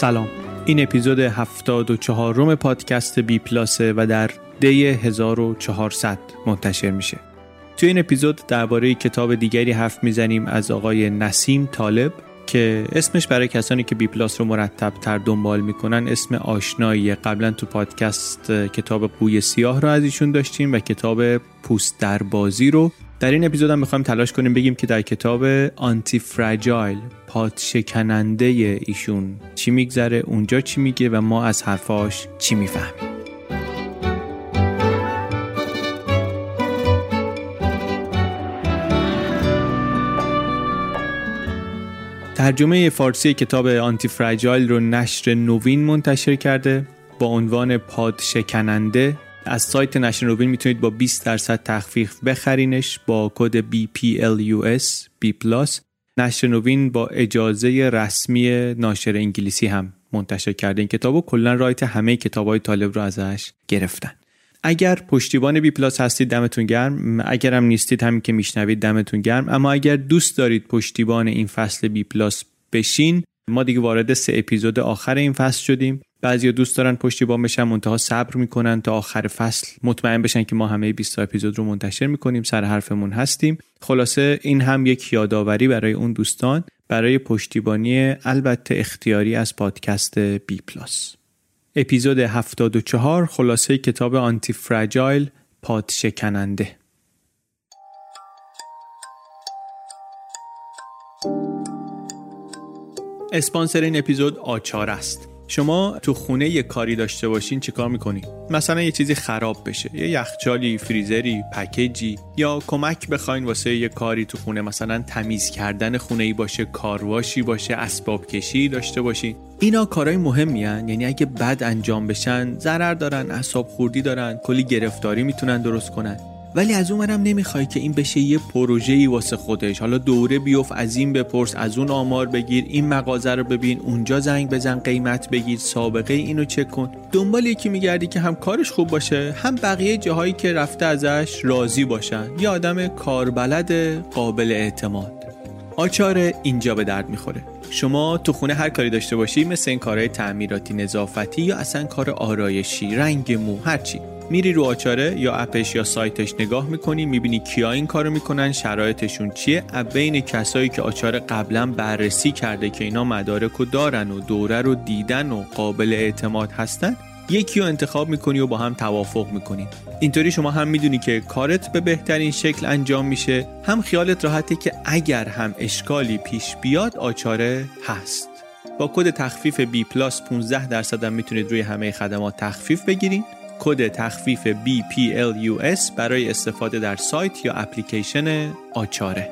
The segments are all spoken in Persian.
سلام. این اپیزود 74 روم پادکست بی پلاسه و در دی 1400 منتشر میشه. توی این اپیزود درباره کتاب دیگری حرف می‌زنیم از آقای نسیم طالب که اسمش برای کسانی که بی پلاس رو مرتب تر دنبال می‌کنن اسم آشنایی قبلا تو پادکست کتاب قوی سیاه رو از ایشون داشتیم و کتاب پوست در بازی رو در این اپیزود هم می‌خوایم تلاش کنیم بگیم که در کتاب آنتی فرجایل پاد شکننده ایشون چی میگذره اونجا چی میگه و ما از حرفاش چی می‌فهمیم. ترجمه فارسی کتاب آنتی فرجایل رو نشر نوین منتشر کرده با عنوان پاد شکننده از سایت نشر نوین می‌تونید با 20 درصد تخفیف بخرینش با کد BPLUS B+ نشر نوین با اجازه رسمی ناشر انگلیسی هم منتشر کرده این کتاب و کلا right همه کتاب های طالب رو ازش گرفتن. اگر پشتیبان بی پلاس هستید دمتون گرم. اگر هم نیستید همین که میشنوید دمتون گرم. اما اگر دوست دارید پشتیبان این فصل بی پلاس بشین ما دیگه وارد سه اپیزود آخر این فصل شدیم. بعضی دوست دارن پشتیبان بشن منتها صبر می‌کنن تا آخر فصل مطمئن بشن که ما همه 20 اپیزود رو منتشر می‌کنیم سر حرفمون هستیم. خلاصه این هم یک یادآوری برای اون دوستان برای پشتیبانی البته اختیاری از پادکست بی پلاس. اپیزود 74 خلاصه کتاب آنتی فرجایل پاد شکننده اسپانسر این اپیزود آچار است. شما تو خونه یه کاری داشته باشین چیکار می‌کنین مثلا یه چیزی خراب بشه یه یخچالی فریزری پکیجی یا کمک بخواین واسه یه کاری تو خونه مثلا تمیز کردن خونه ای باشه کارواشی باشه اسباب کشی داشته باشین اینا کارهای مهمی هن. یعنی اگه بد انجام بشن ضرر دارن اعصاب خوردی دارن کلی گرفتاری می‌تونن درست کنن ولی از اونورم نمی‌خوای که این بشه یه پروژه‌ای واسه خودش. حالا دوره بیوف از این بپرس از اون آمار بگیر این مغازه رو ببین اونجا زنگ بزن قیمت بگیر سابقه اینو چک کن. دنبال یکی میگردی که هم کارش خوب باشه هم بقیه جاهایی که رفته ازش راضی باشن. یه آدم کاربلد قابل اعتماد. آچار اینجا به درد می‌خوره. شما تو خونه هر کاری داشته باشی مثل این کارهای تعمیراتی نظافتی یا اصلا کار آرایشی رنگ مو هرچی. میری رو آچاره یا اپش یا سایتش نگاه می‌کنی می‌بینی کیا این کارو می‌کنن شرایطشون چیه؟ بین کسایی که آچار قبلا بررسی کرده که اینا مدارک رو دارن و دوره رو دیدن و قابل اعتماد هستن یکی رو انتخاب می‌کنی و با هم توافق می‌کنی. اینطوری شما هم می‌دونی که کارت به بهترین شکل انجام میشه. هم خیالت راحته که اگر هم اشکالی پیش بیاد آچاره هست. با کد تخفیف B 15 درصد هم می‌تونید روی همه خدمات تخفیف بگیرید کد تخفیف BPLUS برای استفاده در سایت یا اپلیکیشن آچاره.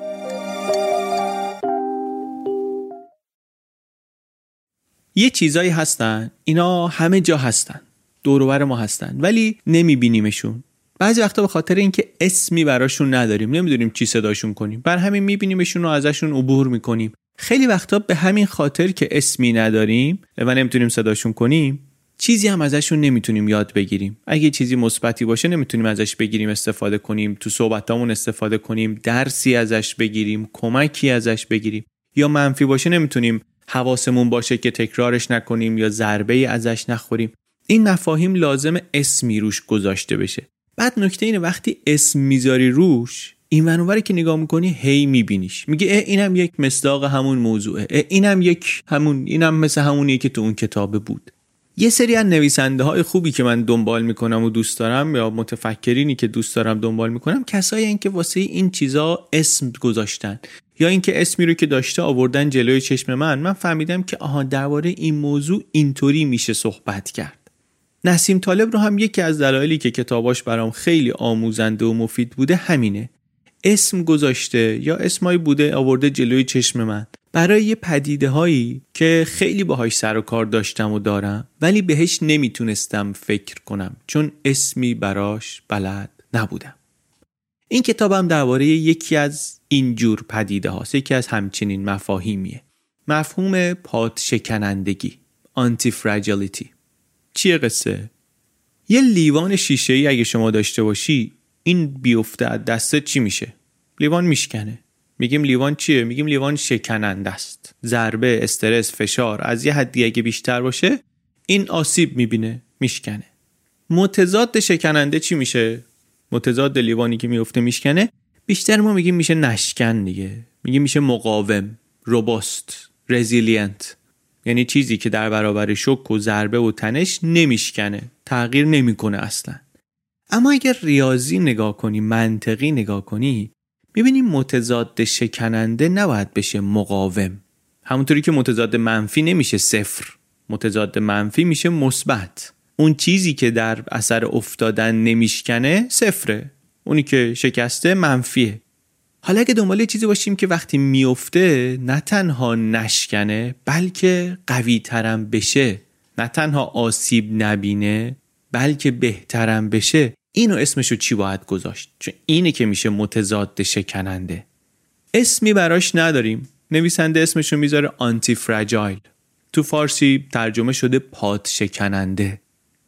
یه چیزایی هستن. اینا همه جا هستن. دورور ما هستن. ولی نمیبینیمشون. بعضی وقتا به خاطر اینکه اسمی براشون نداریم نمی‌دونیم چی صداشون کنیم. بر همین میبینیمشون و ازشون عبور می‌کنیم. خیلی وقتا به همین خاطر که اسمی نداریم و نمی‌تونیم صداشون کنیم چیزی هم ازشون نمی‌تونیم یاد بگیریم. اگه چیزی مثبتی باشه نمی‌تونیم ازش بگیریم استفاده کنیم تو صحبتامون استفاده کنیم درسی ازش بگیریم کمکی ازش بگیریم. یا منفی باشه نمی‌تونیم حواسمون باشه که تکرارش نکنیم یا ضربه ازش نخوریم. این مفاهیم لازم اسمی روش گذاشته بشه. بعد نکته اینه وقتی اسم می‌ذاری روش این منوری که نگاه می‌کنی هی میبینیش. میگه اه اینم یک مصداق همون موضوعه. اینم یک همون اینم مثل همونیه که تو اون کتابه بود. یه سری از نویسنده های خوبی که من دنبال می‌کنم و دوست دارم یا متفکرینی که دوست دارم دنبال می‌کنم کسایی این که واسه این چیزا اسم گذاشتن یا اینکه اسمی رو که داشته آوردن جلوی چشم من من فهمیدم که آها درباره این موضوع اینطوری میشه صحبت کرد. نسیم طالب رو هم یکی از دلایلی که کتاباش برام خیلی آموزنده و مفید بوده همینه. اسم گذاشته یا اسمایی بوده آورده جلوی چشم من. برای یه پدیده هایی که خیلی باهاش سر و کار داشتم و دارم ولی بهش نمی‌تونستم فکر کنم چون اسمی براش بلد نبودم. این کتابم درباره یکی از اینجور پدیده هاست یکی از همچنین مفاهیمیه. مفهوم پاد شکنندگی آنتی فراجیلیتی چیه قصه؟ یه لیوان شیشه ای اگه شما داشته باشی این بیفته از چی میشه؟ لیوان میشکنه. میگیم لیوان چیه؟ میگیم لیوان شکننده است. ضربه استرس فشار از یه حدی اگه بیشتر باشه این آسیب می‌بینه میشکنه. متضاد شکننده چی میشه؟ متضاد لیوانی که میفته میشکنه. بیشتر ما میگیم میشه نشکن دیگه. میگیم میشه مقاوم robust resilient. یعنی چیزی که در برابر شک و ضربه و تنش نمیشکنه. تغییر نمی‌کنه اصلا. اما اگر ریاضی نگاه کنی منطقی نگاه کنی می‌بینی متضاد شکننده نباید بشه مقاوم. همونطوری که متضاد منفی نمیشه صفر. متضاد منفی میشه مثبت. اون چیزی که در اثر افتادن نمیشکنه صفره. اونی که شکسته منفیه. حالا اگه دنبال چیزی باشیم که وقتی میفته نه تنها نشکنه بلکه قوی ترم بشه. نه تنها آسیب نبینه بلکه بهترم بشه. اینو اسمشو چی باید گذاشت؟ چون اینه که میشه متضاد شکننده. اسمی براش نداریم. نویسنده اسمشو می‌ذاره آنتی فرجایل تو فارسی ترجمه شده پاد شکننده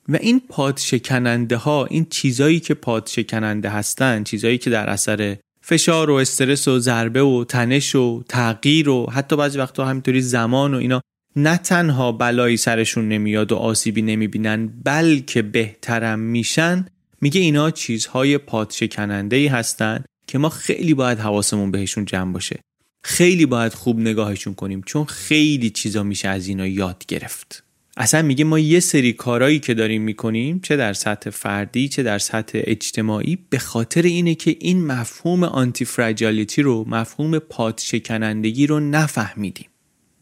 و این پاد شکننده ها این چیزایی که پاد شکننده هستن چیزایی که در اثر فشار و استرس و ضربه و تنش و تغییر و حتی بعضی وقتا همینطوری زمان و اینا نه تنها بلایی سرشون نمیاد و آسیبی نمی‌بینن بلکه بهترم میشن. میگه اینا چیزهای پادشکننده ای هستن که ما خیلی باید حواسمون بهشون جمع باشه. خیلی باید خوب نگاهشون کنیم چون خیلی چیزا میشه از اینا یاد گرفت. اصلا میگه ما یه سری کارایی که داریم می‌کنیم چه در سطح فردی چه در سطح اجتماعی به خاطر اینه که این مفهوم آنتی فراجالیتی رو مفهوم پادشکنندگی رو نفهمیدیم.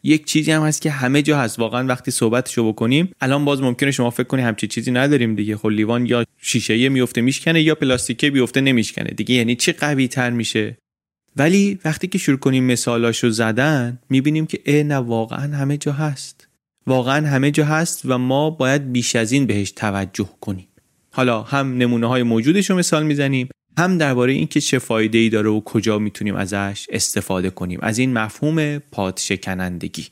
یک چیزی هم هست که همه جا هست. واقعا وقتی صحبتشو بکنیم الان باز ممکنه شما فکر کنی همچی چیزی نداریم دیگه. خب لیوان یا شیشه میفته میشکنه یا پلاستیکه بیفته نمیشکنه دیگه. یعنی چی قوی تر میشه؟ ولی وقتی که شروع کنیم مثالاشو زدن می‌بینیم که اه نه واقعا همه جا هست. واقعا همه جا هست و ما باید بیش از این بهش توجه کنیم. حالا هم نمونه های موجودش رو مثال می‌زنیم هم درباره اینکه چه فایده ای داره و کجا می‌تونیم ازش استفاده کنیم. از این مفهوم پادشکنندگی.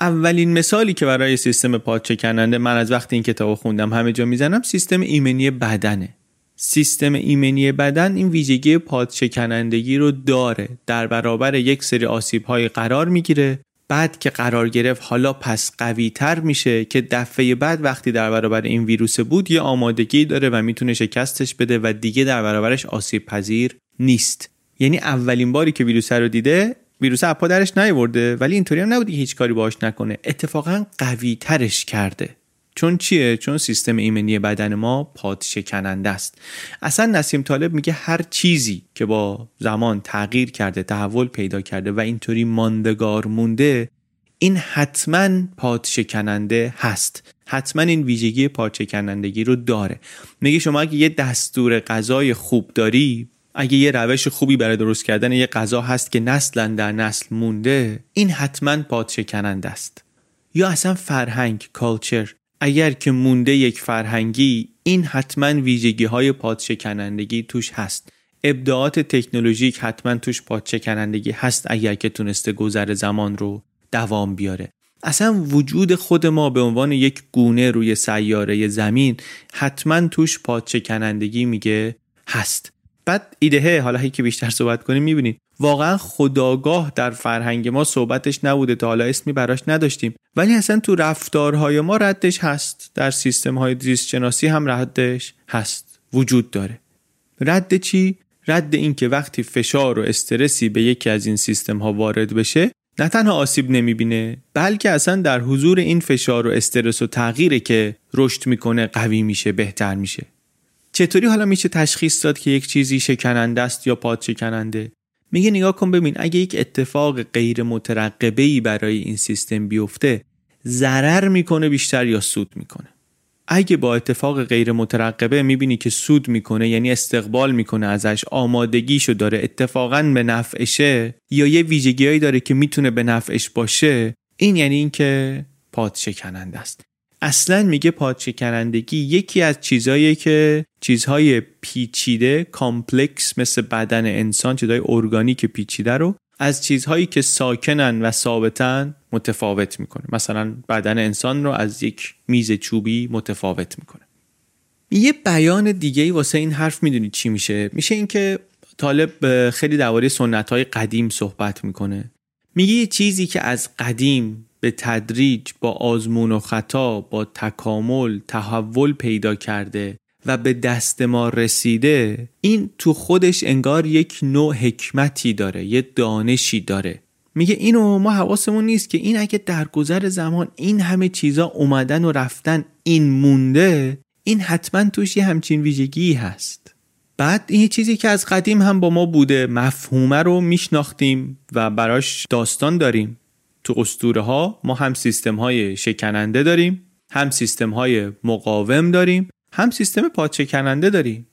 اولین مثالی که برای سیستم پادشکننده من از وقتی این کتاب خوندم همه جا می‌زنم سیستم ایمنی بدنه. سیستم ایمنی بدن این ویژگی پادشکنندگی رو داره. در برابر یک سری آسیب های قرار می‌گیره بعد که قرار گرفت حالا پس قوی تر میشه که دفعه بعد وقتی در برابر این ویروس بود یه آمادگی داره و می‌تونه شکستش بده و دیگه در برابرش آسیب پذیر نیست. یعنی اولین باری که ویروس رو دیده ویروس اپا درش نیورده ولی اینطوری هم نبودی هیچ کاری باهاش نکنه. اتفاقا قوی ترش کرده. چون چیه؟ چون سیستم ایمنی بدن ما پاد شکننده است. اصلا نسیم طالب میگه هر چیزی که با زمان تغییر کرده تحول پیدا کرده و اینطوری ماندگار مونده این حتما پاد شکننده هست. حتما این ویژگی پاد شکنندگی رو داره. میگه شما اگه یه دستور غذای خوب داری اگه یه روش خوبی برای درست کردن یه غذا هست که نسلا در نسل مونده این حتما پاد شکننده است. یا اصلا فرهنگ کالچر اگر که مونده یک فرهنگی این حتما ویژگی های پادشکنندگی توش هست. ابداعات تکنولوژیک حتما توش پادشکنندگی هست اگر که تونسته گذر زمان رو دوام بیاره. اصلا وجود خود ما به عنوان یک گونه روی سیاره زمین حتما توش پادشکنندگی میگه هست. بعد ایده حالا که بیشتر صحبت کنیم می‌بینید. واقعا خداگاه در فرهنگ ما صحبتش نبوده تا حالا اسمی براش نداشتیم. ولی اصلا تو رفتارهای ما ردش هست. در سیستم های زیست شناسی هم ردش هست. وجود داره. رد چی؟ رد این که وقتی فشار و استرسی به یکی از این سیستم ها وارد بشه نه تنها آسیب نمی‌بینه بلکه اصلا در حضور این فشار و استرس و تغییره که رشد می‌کنه قوی میشه بهتر میشه. چطوری حالا میشه تشخیص داد که یک چیزی شکننده است یا پاد شکننده؟ میگه نگاه کن ببین اگه یک اتفاق غیر مترقبه ای برای این سیستم بیفته ضرر می‌کنه بیشتر یا سود می‌کنه؟ اگه با اتفاق غیر مترقبه می‌بینی که سود می‌کنه یعنی استقبال می‌کنه ازش آمادگیشو داره اتفاقا به نفعشه یا یه ویژگیهایی داره که می‌تونه به نفعش باشه این یعنی اینکه پاد شکننده است. اصلا میگه پادشکنندگی یکی از چیزهایی که چیزهای پیچیده complex مثل بدن انسان چیزهای ارگانیک پیچیده رو از چیزهایی که ساکنن و ثابتن متفاوت می‌کنه. مثلا بدن انسان رو از یک میز چوبی متفاوت می‌کنه. یه بیان دیگه ای واسه این حرف می‌دونید چی میشه؟ میشه اینکه طالب خیلی درباره سنت های قدیم صحبت می‌کنه. میگه یه چیزی که از قدیم به تدریج با آزمون و خطا با تکامل تحول پیدا کرده و به دست ما رسیده این تو خودش انگار یک نوع حکمتی داره یه دانشی داره. میگه اینو ما حواسمون نیست که این اگه در گذر زمان این همه چیزا اومدن و رفتن این مونده این حتما توش یه همچین ویژگی هست. بعد این چیزی که از قدیم هم با ما بوده مفهومه رو میشناختیم و براش داستان داریم. تو استوره ها ما هم سیستم های شکننده داریم هم سیستم های مقاوم داریم هم سیستم پادشکننده داریم.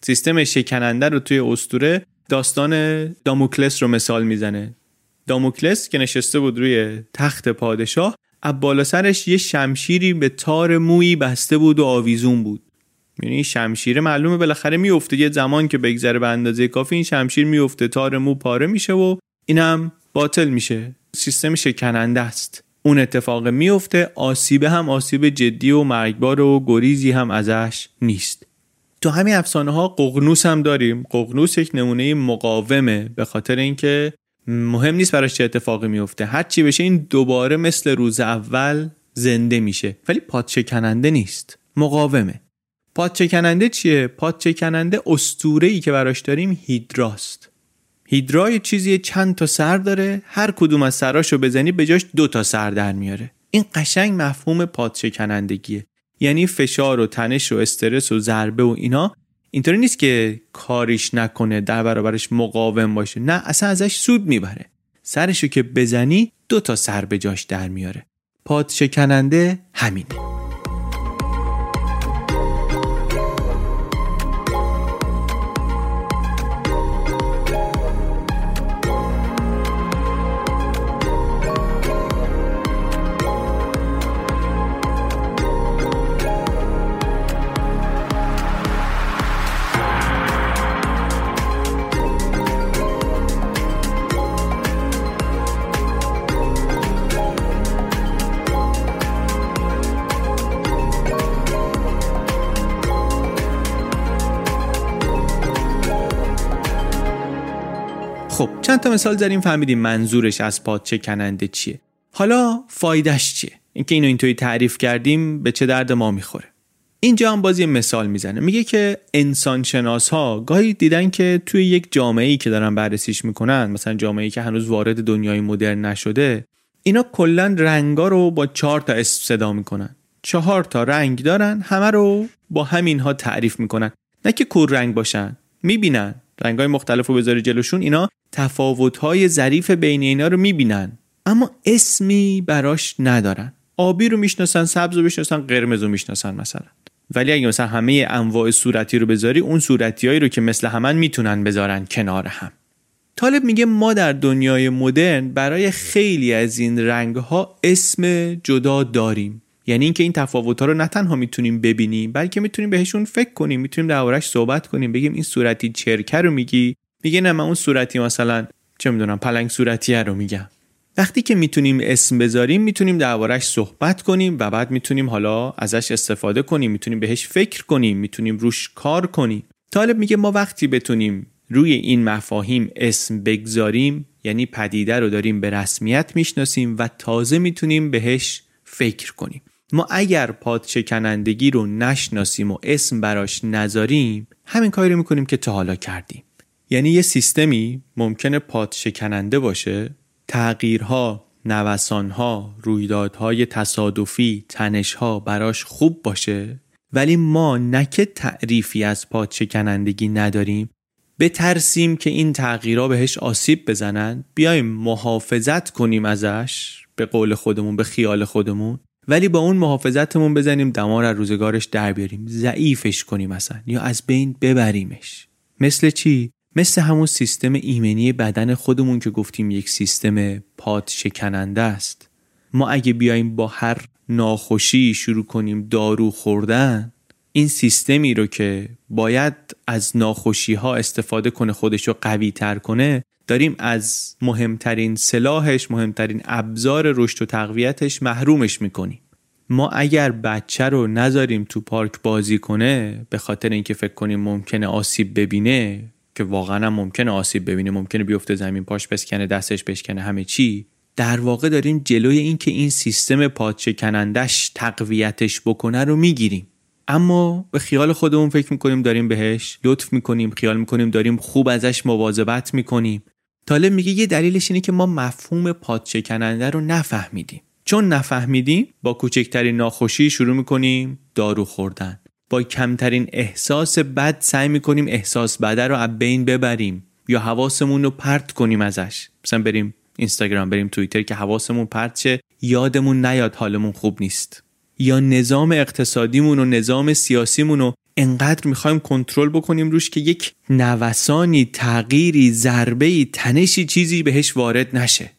سیستم شکننده رو توی استوره داستان داموکلس رو مثال می‌زنه. داموکلس که نشسته بود روی تخت پادشاه از بالا سرش یه شمشیری به تار مویی بسته بود و آویزون بود. یعنی شمشیر معلومه بالاخره میفته یه زمان که بگذره به اندازه کافی این شمشیر میفته تار مو پاره میشه و اینم باطل میشه. سیستم شکننده است. اون اتفاق میفته آسیب هم آسیب جدی و مرگبار و گریزی هم ازش نیست. تو همین افسانه ها قغنوس هم داریم. قغنوس یک نمونه مقاومه به خاطر اینکه مهم نیست براش چه اتفاقی میفته. هر چی بشه این دوباره مثل روز اول زنده میشه. ولی پادشکننده نیست. مقاومه. پادشکننده چیه؟ پادشکننده اسطوره ای که براش داریم هیدراست. هیدرا یه چیزی چند تا سر داره هر کدوم از سراشو بزنی به جاش دو تا سر در میاره. این قشنگ مفهوم پادشکنندگیه. یعنی فشار و تنش و استرس و ضربه و اینا. اینطوری نیست که کاریش نکنه در برابرش مقاوم باشه. نه اصلا ازش سود می‌بره. سرشو که بزنی دو تا سر به جاش در میاره. پادشکننده همینه. چند تا مثال زدیم فهمیدیم منظورش از پادچه کننده چیه. حالا فایدهش چیه؟ اینکه اینو اینطوری تعریف کردیم به چه درد ما می‌خوره. اینجا هم بازی مثال می‌زنه. میگه که انسان شناس ها گاهی دیدن که توی یک جامعه ای که دارن بررسیش می‌کنن مثلا جامعه ای که هنوز وارد دنیای مدرن نشده اینا کلا رنگا رو با چهار تا اسم صدا می‌کنن. چهار تا رنگ دارن همه رو با همینها تعریف می‌کنن. نه که کور رنگ باشن می‌بینن. رنگ های مختلف رو بذاری جلوشون اینا تفاوت های ظریف بین اینا رو می‌بینن. اما اسمی براش ندارن. آبی رو می‌شناسن سبز رو می‌شناسن قرمز رو می‌شناسن مثلا. ولی اگه مثلا همه انواع صورتی رو بذاری اون صورتیایی رو که مثل همن می‌تونن بذارن کنار هم. طالب میگه ما در دنیای مدرن برای خیلی از این رنگ ها اسم جدا داریم. یعنی اینکه این تفاوت ها رو نه تنها می‌تونیم ببینیم بلکه می‌تونیم بهشون فکر کنیم می‌تونیم دربارش صحبت کنیم بگیم این صورتی چرکه رو میگی؟ میگه نه من اون صورتی مثلا چه می‌دونم پلنگ صورتیه رو میگم. وقتی که می‌تونیم اسم بذاریم می‌تونیم دربارش صحبت کنیم و بعد می‌تونیم حالا ازش استفاده کنیم می‌تونیم بهش فکر کنیم می‌تونیم روش کار کنیم. طالب میگه ما وقتی بتونیم روی این مفاهیم اسم بگذاریم یعنی پدیده رو داریم به رسمیت می‌شناسیم و تازه می‌تونیم بهش فکر کنیم. ما اگر پادشکنندگی رو نشناسیم و اسم براش نذاریم همین کاری رو می‌کنیم که تا حالا کردیم. یعنی یه سیستمی ممکنه پادشکننده باشه تغییرها نوسانها رویدادهای تصادفی تنشها براش خوب باشه ولی ما نکه تعریفی از پادشکنندگی نداریم. بترسیم که این تغییرها بهش آسیب بزنن بیایم محافظت کنیم ازش به قول خودمون به خیال خودمون. ولی با اون محافظتمون بزنیم دمار از روزگارش در بیاریم. ضعیفش کنیم اصلا. یا از بین ببریمش. مثل چی؟ مثل همون سیستم ایمنی بدن خودمون که گفتیم یک سیستم پاد شکننده است. ما اگه بیایم با هر ناخوشی شروع کنیم دارو خوردن این سیستمی رو که باید از ناخوشی ها استفاده کنه خودش رو قوی تر کنه داریم از مهمترین سلاحش مهمترین ابزار رشد و تقویتش محرومش می‌کنیم. ما اگر بچه رو نذاریم تو پارک بازی کنه به خاطر اینکه فکر کنیم ممکنه آسیب ببینه که واقعا ممکنه آسیب ببینه ممکنه بیفته زمین پاش بسکنه دستش بشکنه همه چی در واقع داریم جلوی اینکه این سیستم پادشکنندش تقویتش بکنه رو می‌گیریم. اما به خیال خودمون فکر می‌کنیم داریم بهش لطف می‌کنیم خیال می‌کنیم داریم خوب ازش مواظبت می‌کنیم. طالب میگه یه دلیلش اینه که ما مفهوم پادشکننده رو نفهمیدیم. چون نفهمیدیم با کوچکترین ناخوشی شروع می‌کنیم دارو خوردن. با کمترین احساس بد سعی می‌کنیم احساس بده رو از بین ببریم یا حواسمون رو پرت کنیم ازش. مثلا بریم اینستاگرام بریم توییتر که حواسمون پرت شه یادمون نیاد حالمون خوب نیست. یا نظام اقتصادیمون و نظام سیاسیمون رو انقدر می‌خوایم کنترل بکنیم روش که یک نوسانی تغییری ضربه تنشی چیزی بهش وارد نشه.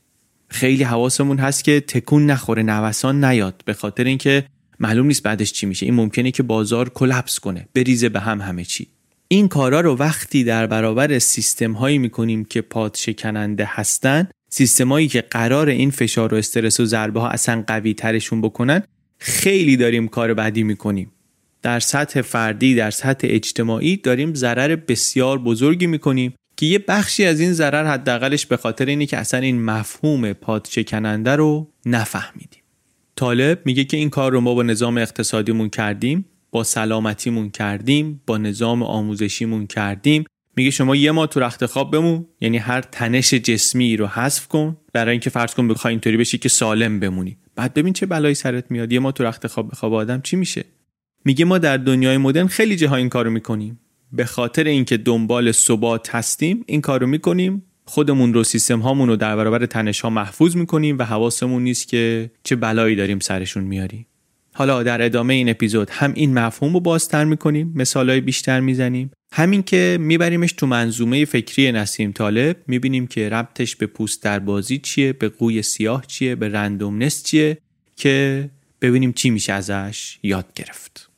خیلی حواسمون هست که تکون نخوره نوسان نیاد. به خاطر اینکه معلوم نیست بعدش چی میشه. این ممکنه که بازار کلپس کنه بریزه به هم همه چی. این کارا رو وقتی در برابر سیستم هایی می‌کنیم که پاد شکننده هستن سیستمایی که قرار این فشار و استرس و ضربه ها اصلا قوی ترشون بکنن خیلی داریم کار بعدی می‌کنیم. در سطح فردی در سطح اجتماعی داریم ضرر بسیار بزرگی می‌کنیم که یه بخشی از این ضرر حداقلش به خاطر اینه که اصلا این مفهوم پادشکننده رو نفهمیدیم. طالب میگه که این کار رو ما با نظام اقتصادیمون کردیم با سلامتیمون کردیم با نظام آموزشیمون کردیم. میگه شما یه ماه تو رخت خواب بمون یعنی هر تنش جسمی رو حذف کن برای اینکه فرض کن بخوای اینطوری بشی که سالم بمونی. بعد ببین چه بلایی سرت میاد یه ما تو رخت خواب خواب آدم چی میشه؟ میگه ما در دنیای مدرن خیلی جاها این کارو می‌کنیم. به خاطر اینکه دنبال ثبات هستیم این کارو می‌کنیم. خودمون رو سیستم هامون رو در برابر تنش ها محفوظ می‌کنیم و حواسمون نیست که چه بلایی داریم سرشون میاریم حالا در ادامه این اپیزود هم این مفهوم رو بازتر می‌کنیم مثالهای بیشتر می‌زنیم. همین که میبریمش تو منظومه فکری نسیم طالب می‌بینیم که ربطش به پوست در بازی چیه به قوی سیاه چیه به randomness چیه که ببینیم چی میشه ازش یاد گرفت.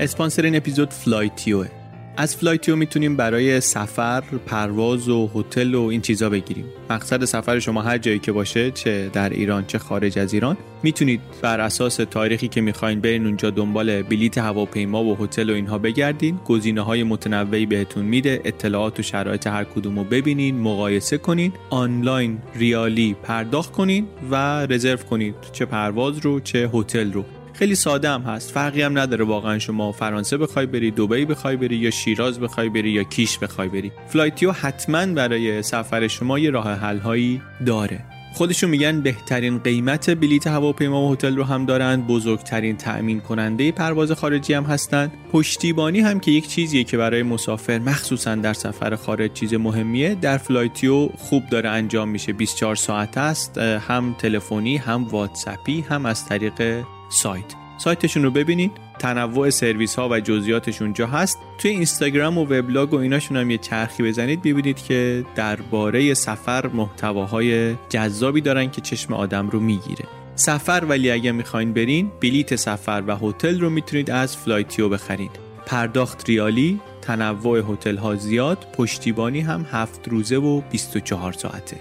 اسپانسر این اپیزود فلایتیوه از فلایتیو می‌تونیم برای سفر، پرواز و هتل و این چیزا بگیریم. مقصد سفر شما هر جایی که باشه چه در ایران چه خارج از ایران می‌تونید بر اساس تاریخی که می‌خواین برین اونجا دنبال بلیت هواپیما و هتل و اینها بگردین. گزینه های متنوعی بهتون میده. اطلاعات و شرایط هر کدوم رو ببینین مقایسه کنین آنلاین ریالی پرداخت کنین و رزرو کنید چه پرواز رو چه هتل رو. خیلی ساده هم هست. فرقی هم نداره واقعا شما فرانسه بخوای بری دبی بخوای بری یا شیراز بخوای بری یا کیش بخوای بری. فلایتیو حتما برای سفر شما یه راه حل هایی داره. خودشون میگن بهترین قیمت بلیت هواپیما و هتل رو هم دارن بزرگترین تأمین کننده پرواز خارجی هم هستن. پشتیبانی هم که یک چیزیه که برای مسافر مخصوصا در سفر خارج چیز مهمیه. در فلایتیو خوب داره انجام میشه. 24 ساعت است هم تلفنی هم واتسپی هم از طریق سایت. سایتشون رو ببینید. تنوع سرویس ها و جزئیاتش اونجا هست. توی اینستاگرام و وبلاگ و ایناشون هم یه چرخی بزنید. ببینید که درباره سفر محتواهای جذابی دارن که چشم آدم رو می‌گیره. سفر ولی اگه می‌خواین برین بلیت سفر و هتل رو می‌تونید از فلایتیو بخرید. پرداخت ریالی تنوع هتل ها زیاد پشتیبانی هم هفت روزه و 24 ساعته.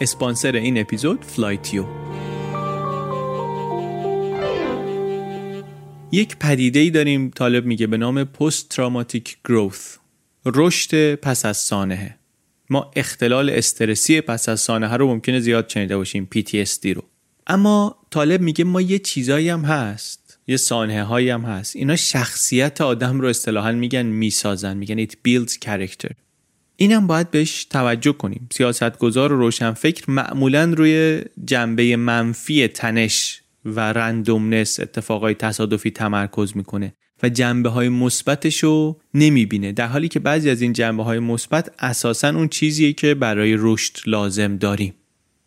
اسپانسر این اپیزود فلایتیو. یک پدیده ای داریم طالب میگه به نام post traumatic growth. رشد پس از سانحه. ما اختلال استرسی پس از سانحه رو ممکنه زیاد شنیده باشیم PTSD رو. اما طالب میگه ما یه چیزایی هم هست یه سانحه هایی هم هست. اینا شخصیت آدم رو اصطلاحا میگن می‌سازن میگن it builds character. اینم باید بهش توجه کنیم. سیاستگزار و روشنفکر معمولا روی جنبه منفی تنش و رندومنس اتفاقای تصادفی تمرکز می‌کنه و جنبه های مثبتش رو نمی‌بینه. در حالی که بعضی از این جنبه های مثبت اساسا اون چیزیه که برای رشد لازم داریم.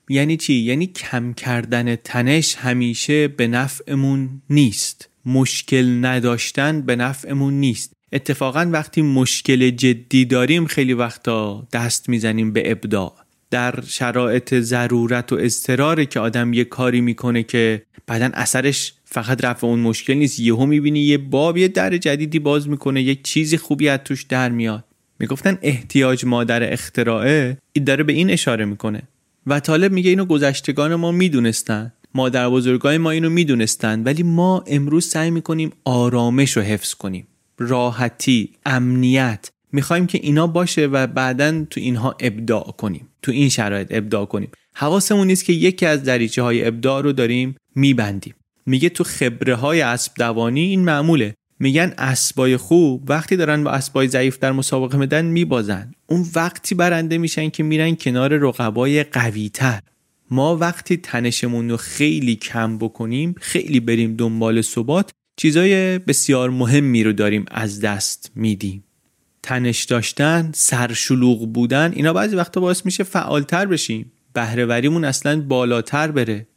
یعنی چی؟ یعنی کم کردن تنش همیشه به نفعمون نیست. مشکل نداشتن به نفعمون نیست. اتفاقا وقتی مشکل جدی داریم خیلی وقتا دست می‌زنیم به ابداع. در شرایط ضرورت و اضطراره که آدم یه کاری می‌کنه که بعدا اثرش فقط رفع اون مشکل نیست. یهو می‌بینی یه باب یه در جدیدی باز می‌کنه یک چیزی خوبی از توش در میاد. می‌گفتن احتیاج مادر اختراعه داره به این اشاره می‌کنه. و طالب میگه اینو گذشتگان ما می‌دونستن. مادر بزرگای ما اینو می‌دونستن. ولی ما امروز سعی می‌کنیم آرامش رو حفظ کنیم. راحتی امنیت. می‌خوایم که اینا باشه و بعدا تو اینها ابداع کنیم. تو این شرایط ابداع کنیم. حواسمون نیست که یکی از دریچه های ابداع رو داریم میبندیم. میگه تو خبره های اسب دوانی این معموله. میگن اسبای خوب وقتی دارن با اسبای ضعیف در مسابقه میدن میبازن. اون وقتی برنده میشن که میرن کنار رقبای قوی تر ما وقتی تنشمون رو خیلی کم بکنیم خیلی بریم دنبال ثبات چیزای بسیار مهمی رو داریم از دست میدیم. تنش داشتن سرشلوغ بودن اینا بعضی وقتا باعث میشه فعالتر بشیم. بهره‌وریمون اصلا بالاتر بره.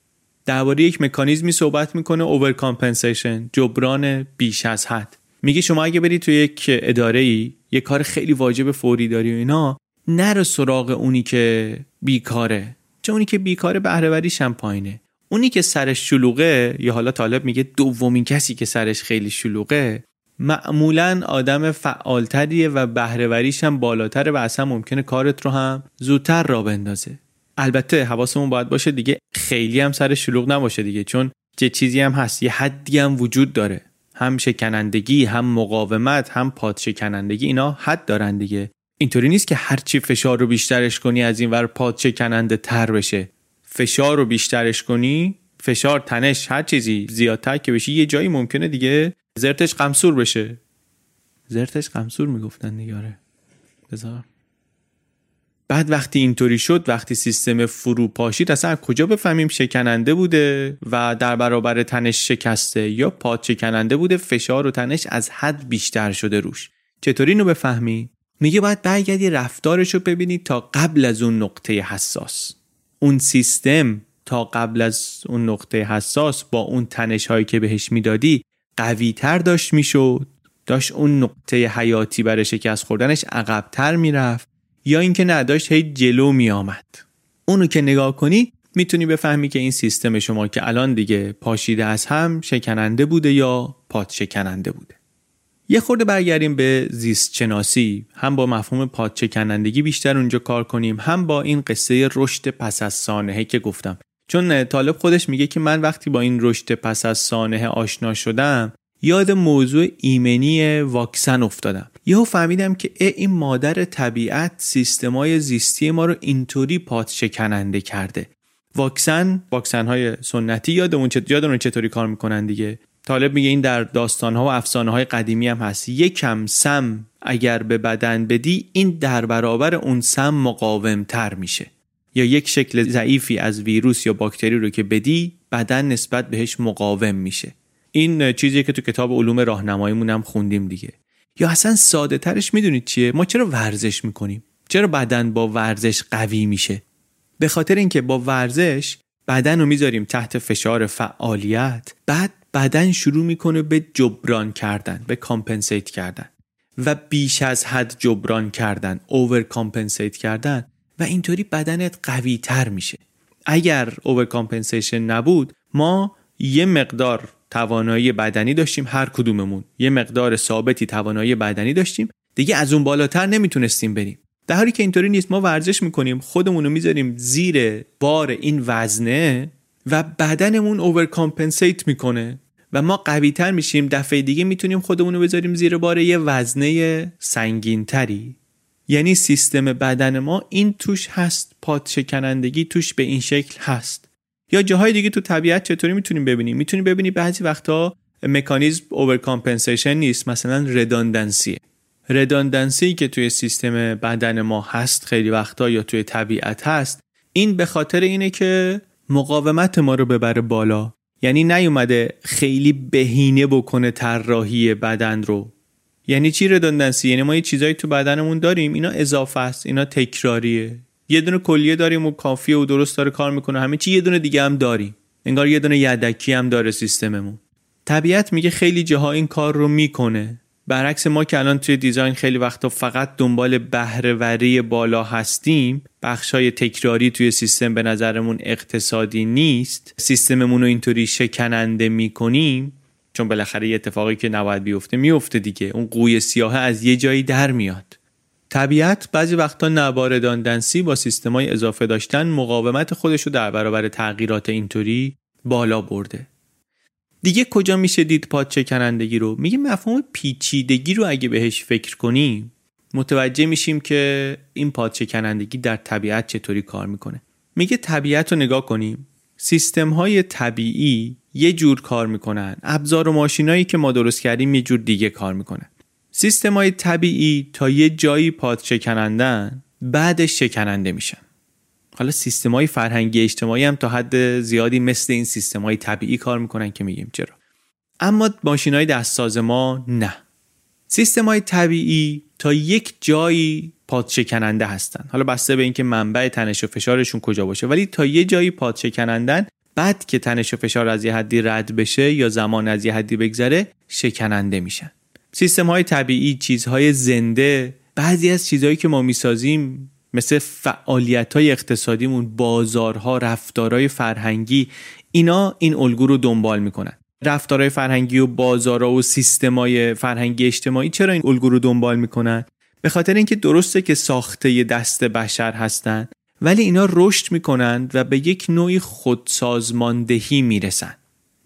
درباره یک مکانیزمی صحبت می‌کنه over compensation جبران بیش از حد. میگه شما اگه برید تو یک اداره ای یه کار خیلی واجب فوری داری و اینا نرو سراغ اونی که بیکاره. چه اونی که بیکاره بهرهوریش هم پایینه. اونی که سرش شلوغه یا حالا طالب میگه دومین کسی که سرش خیلی شلوغه معمولا آدم فعالتریه و بهرهوریش هم بالاتره و اصلا ممکنه کارت رو هم زودتر را بندازه. البته حواسمون باید باشه دیگه خیلی هم سر شلوغ نباشه دیگه چون چه چیزی هم هست یه حدی هم وجود داره. هم شکنندگی هم مقاومت هم پاد شکنندگی اینا حد دارن دیگه. اینطوری نیست که هرچی فشار رو بیشترش کنی از این ور پاد شکننده تر بشه. فشار رو بیشترش کنی فشار تنش هر چیزی زیادتر که بشی یه جایی ممکنه دیگه زرتش قمصور بشه. زرتش قمصور می‌گفتن دیگه آره. بذار. بعد وقتی اینطوری شد وقتی سیستم فرو پاشید اصلا کجا بفهمیم شکننده بوده و در برابر تنش شکسته یا پاد شکننده بوده فشار و تنش از حد بیشتر شده روش. چطوری اینو بفهمی؟ میگه باید برگردی رفتارش رو ببینید تا قبل از اون نقطه حساس. اون سیستم تا قبل از اون نقطه حساس با اون تنش هایی که بهش می‌دادی قوی تر داشت می‌شد؟ داشت اون نقطه حیاتی برای شکست خوردنش عقبتر می‌رفت؟ یا اینکه نداشت هی جلو می آمد اونو که نگاه کنی می‌تونی بفهمی که این سیستم شما که الان دیگه پاشیده از هم شکننده بوده یا پاد شکننده بوده. یه خورده برگردیم به زیست شناسی هم با مفهوم پاد شکنندگی بیشتر اونجا کار کنیم هم با این قصه رشد پس از سانحه که گفتم. چون طالب خودش میگه که من وقتی با این رشد پس از سانحه آشنا شدم یاد موضوع ایمنی واکسن افتادم. یهو فهمیدم که این مادر طبیعت سیستمای زیستی ما رو اینطوری پات شکننده کرده. واکسن واکسن های سنتی یادمون یادمون چطوری کار می‌کنن دیگه؟ طالب میگه این در داستان ها و افسانه های قدیمی هم هست. یکم سم اگر به بدن بدی این در برابر اون سم مقاوم تر میشه. یا یک شکل ضعیفی از ویروس یا باکتری رو که بدی بدن نسبت بهش مقاوم میشه. این چیزی که تو کتاب علوم راهنماییمون هم خوندیم دیگه. یا اصلا ساده ترش می‌دونید چیه؟ ما چرا ورزش می‌کنیم؟ چرا بدن با ورزش قوی میشه؟ به خاطر اینکه با ورزش بدن رو می‌ذاریم تحت فشار فعالیت بعد بدن شروع می‌کنه به جبران کردن به compensate کردن. و بیش از حد جبران کردن over compensate کردن. و اینطوری بدنت قوی تر میشه. اگر over compensation نبود ما یه مقدار توانایی بدنی داشتیم هر کدوممون. یه مقدار ثابتی توانایی بدنی داشتیم. دیگه از اون بالاتر نمی‌تونستیم بریم. در حالی که اینطوری نیست ما ورزش می‌کنیم خودمون رو می‌ذاریم زیر بار این وزنه و بدنمون overcompensate می‌کنه و ما قوی تر میشیم. دفعه دیگه می‌تونیم خودمون رو بذاریم زیر بار یه وزنه سنگین تری یعنی سیستم بدن ما این توش هست پاد شکنندگی توش به این شکل هست. یا جاهای دیگه تو طبیعت چطوری می‌تونیم ببینیم؟ می‌تونیم ببینیم بعضی وقتا مکانیزم overcompensation نیست مثلا redundancy رداندنسی که توی سیستم بدن ما هست خیلی وقتا یا توی طبیعت هست این به خاطر اینه که مقاومت ما رو ببره بالا. یعنی نیومده خیلی بهینه بکنه طراحی بدن رو. یعنی چی رداندنسی یعنی ما یه چیزایی تو بدنمون داریم اینا اضافه است اینا تکراریه. یه دونه کلیه داریم و کافیه و درست داره کار می‌کنه. همه چی یه دونه دیگه هم داریم. انگار یه دونه یدکی هم داره سیستممون. طبیعت میگه خیلی جاها این کار رو می‌کنه. برعکس ما که الان توی دیزاین خیلی وقتا فقط دنبال بهرهوری بالا هستیم بخشای تکراری توی سیستم به نظرمون اقتصادی نیست. سیستممون رو اینطوری شکننده می‌کنیم. چون بالاخره یه اتفاقی که نباید بیفته میفته دیگه. اون قوی سیاه از یه جایی در میاد. طبیعت بعضی وقتا نوارداندنسی با سیستمای اضافه داشتن مقاومت خودش رو در برابر تغییرات اینطوری بالا برده. دیگه کجا میشه دید پاد کنندگی رو؟ میگه مفهوم پیچیدگی رو اگه بهش فکر کنیم متوجه میشیم که این پاد کنندگی در طبیعت چطوری کار می‌کنه. میگه طبیعت رو نگاه کنیم. سیستم های طبیعی یه جور کار می‌کنن. ابزار و ماشینایی که ما درست کردیم یه جور دیگه کار می‌کنن. سیستم های طبیعی تا یه جایی پاد شکنندن بعدش شکننده میشن. حالا سیستم های فرهنگی اجتماعی هم تا حد زیادی مثل این سیستم های طبیعی کار می‌کنن که میگیم. چرا؟ اما ماشین های دستساز ما نه. سیستم های طبیعی تا یک جایی پادشکننده هستن. حالا بسته به اینکه منبع تنش و فشارشون کجا باشه. ولی تا یه جایی پادشکنندن بعد که تنش و فشار از یه حدی رد بشه یا زمان از یه حدی بگذره شکننده میشن. سیستم های طبیعی چیزهای زنده بعضی از چیزهایی که ما می‌سازیم مثل فعالیت های اقتصادیمون بازارها رفتارهای فرهنگی اینا این الگو رو دنبال می‌کنن. رفتارهای فرهنگی و بازارها و سیستمای فرهنگی اجتماعی چرا این الگو رو دنبال می‌کنن؟ به خاطر اینکه درسته که ساخته دست بشر هستند ولی اینا رشد می‌کنند و به یک نوعی خودسازماندهی می‌رسن.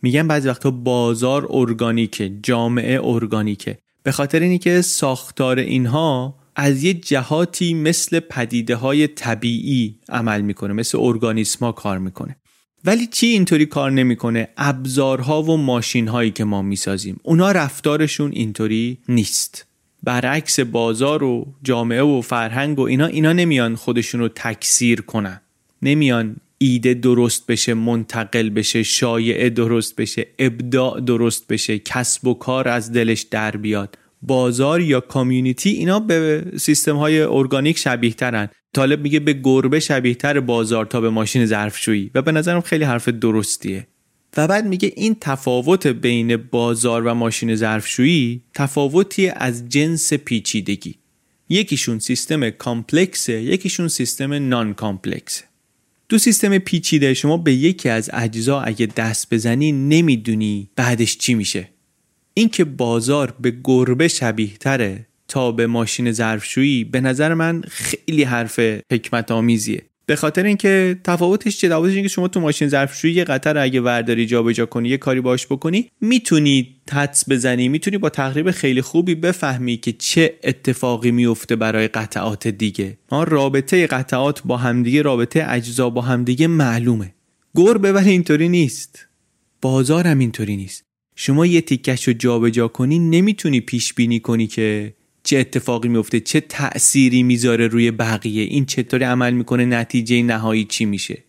میگن بعضی وقتا بازار ارگانیکه جامعه ارگانیکه به خاطر اینکه ساختار اینها از یه جهاتی مثل پدیده های طبیعی عمل می‌کنه مثل ارگانیسما کار می‌کنه. ولی چی اینطوری کار نمی‌کنه؟ ابزارها و ماشین هایی که ما می‌سازیم. اونا رفتارشون اینطوری نیست. برعکس بازار و جامعه و فرهنگ و اینا اینا نمیان خودشون رو تکثیر کنن. نمیان ایده درست بشه منتقل بشه شایعه درست بشه ابداع درست بشه کسب و کار از دلش در بیاد. بازار یا کامیونیتی اینا به سیستم های ارگانیک شبیه ترن طالب میگه به گربه شبیه تر بازار تا به ماشین ظرفشویی. و به نظرم خیلی حرف درستیه. و بعد میگه این تفاوت بین بازار و ماشین ظرفشویی تفاوتی از جنس پیچیدگی. یکیشون سیستم کامپلکسه یکیشون سیستم نان کامپلکسه تو سیستم پیچیده شما به یکی از اجزا اگه دست بزنی نمی‌دونی بعدش چی میشه. اینکه بازار به گربه شبیه تره تا به ماشین ظرفشویی به نظر من خیلی حرف حکمت آمیزیه به خاطر اینکه تفاوتش چه تفاوتش اینکه شما تو ماشین ظرفشویی یه قطر اگه ورداری جابجا کنی یه کاری باش بکنی می‌تونی تدس بزنی می‌تونی با تقریب خیلی خوبی بفهمی که چه اتفاقی میفته برای قطعات دیگه. ما رابطه قطعات با همدیگه رابطه اجزا با همدیگه معلومه. گربه ولی اینطوری نیست. بازارم اینطوری نیست. شما یه تیکش رو جابجا کنی نمی‌تونی پیش بینی کنی که چه اتفاقی میفته چه تأثیری می‌ذاره روی بقیه این چطوری عمل می‌کنه نتیجه نهایی چی میشه.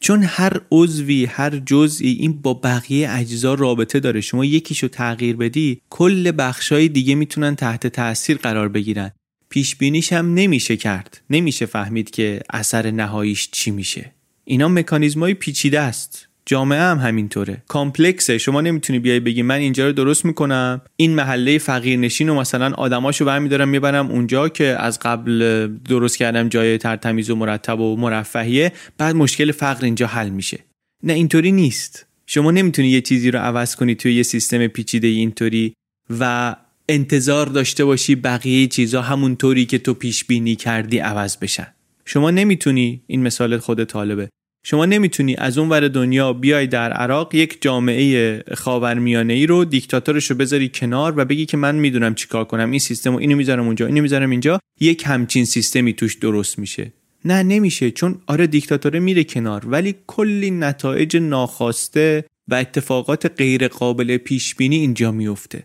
چون هر عضوی هر جزئی این با بقیه اجزا رابطه داره. شما یکیشو تغییر بدی کل بخشای دیگه می‌تونن تحت تاثیر قرار بگیرن. پیش بینیش هم نمیشه کرد. نمیشه فهمید که اثر نهاییش چی میشه. اینا مکانیزمای پیچیده است. جامعه هم همینطوره. کامپلکسه. شما نمی‌تونی بیای بگی من اینجا رو درست می‌کنم. این محله فقیرنشین و مثلا آدماشو برمیدارم می‌برم اونجا که از قبل درست کردم جای ترتمیز و مرتب و مرفهیه. بعد مشکل فقر اینجا حل میشه. نه اینطوری نیست. شما نمی‌تونی یه چیزی رو عوض کنی توی یه سیستم پیچیده اینطوری و انتظار داشته باشی بقیه چیزا همونطوری که تو پیش بینی کردی عوض بشن. شما نمی‌تونی این مثال خود طالبه. شما نمی‌تونی از اون ور دنیا بیای در عراق یک جامعه خاورمیانه ای رو دیکتاتورش رو بذاری کنار و بگی که من می‌دونم چیکار کنم این سیستم و اینو می‌ذارم اونجا اینو می‌ذارم اینجا یک همچین سیستمی توش درست میشه. نه نمیشه چون آره دیکتاتوره میره کنار ولی کلی نتایج ناخواسته و اتفاقات غیر قابل پیش بینی اینجا میفته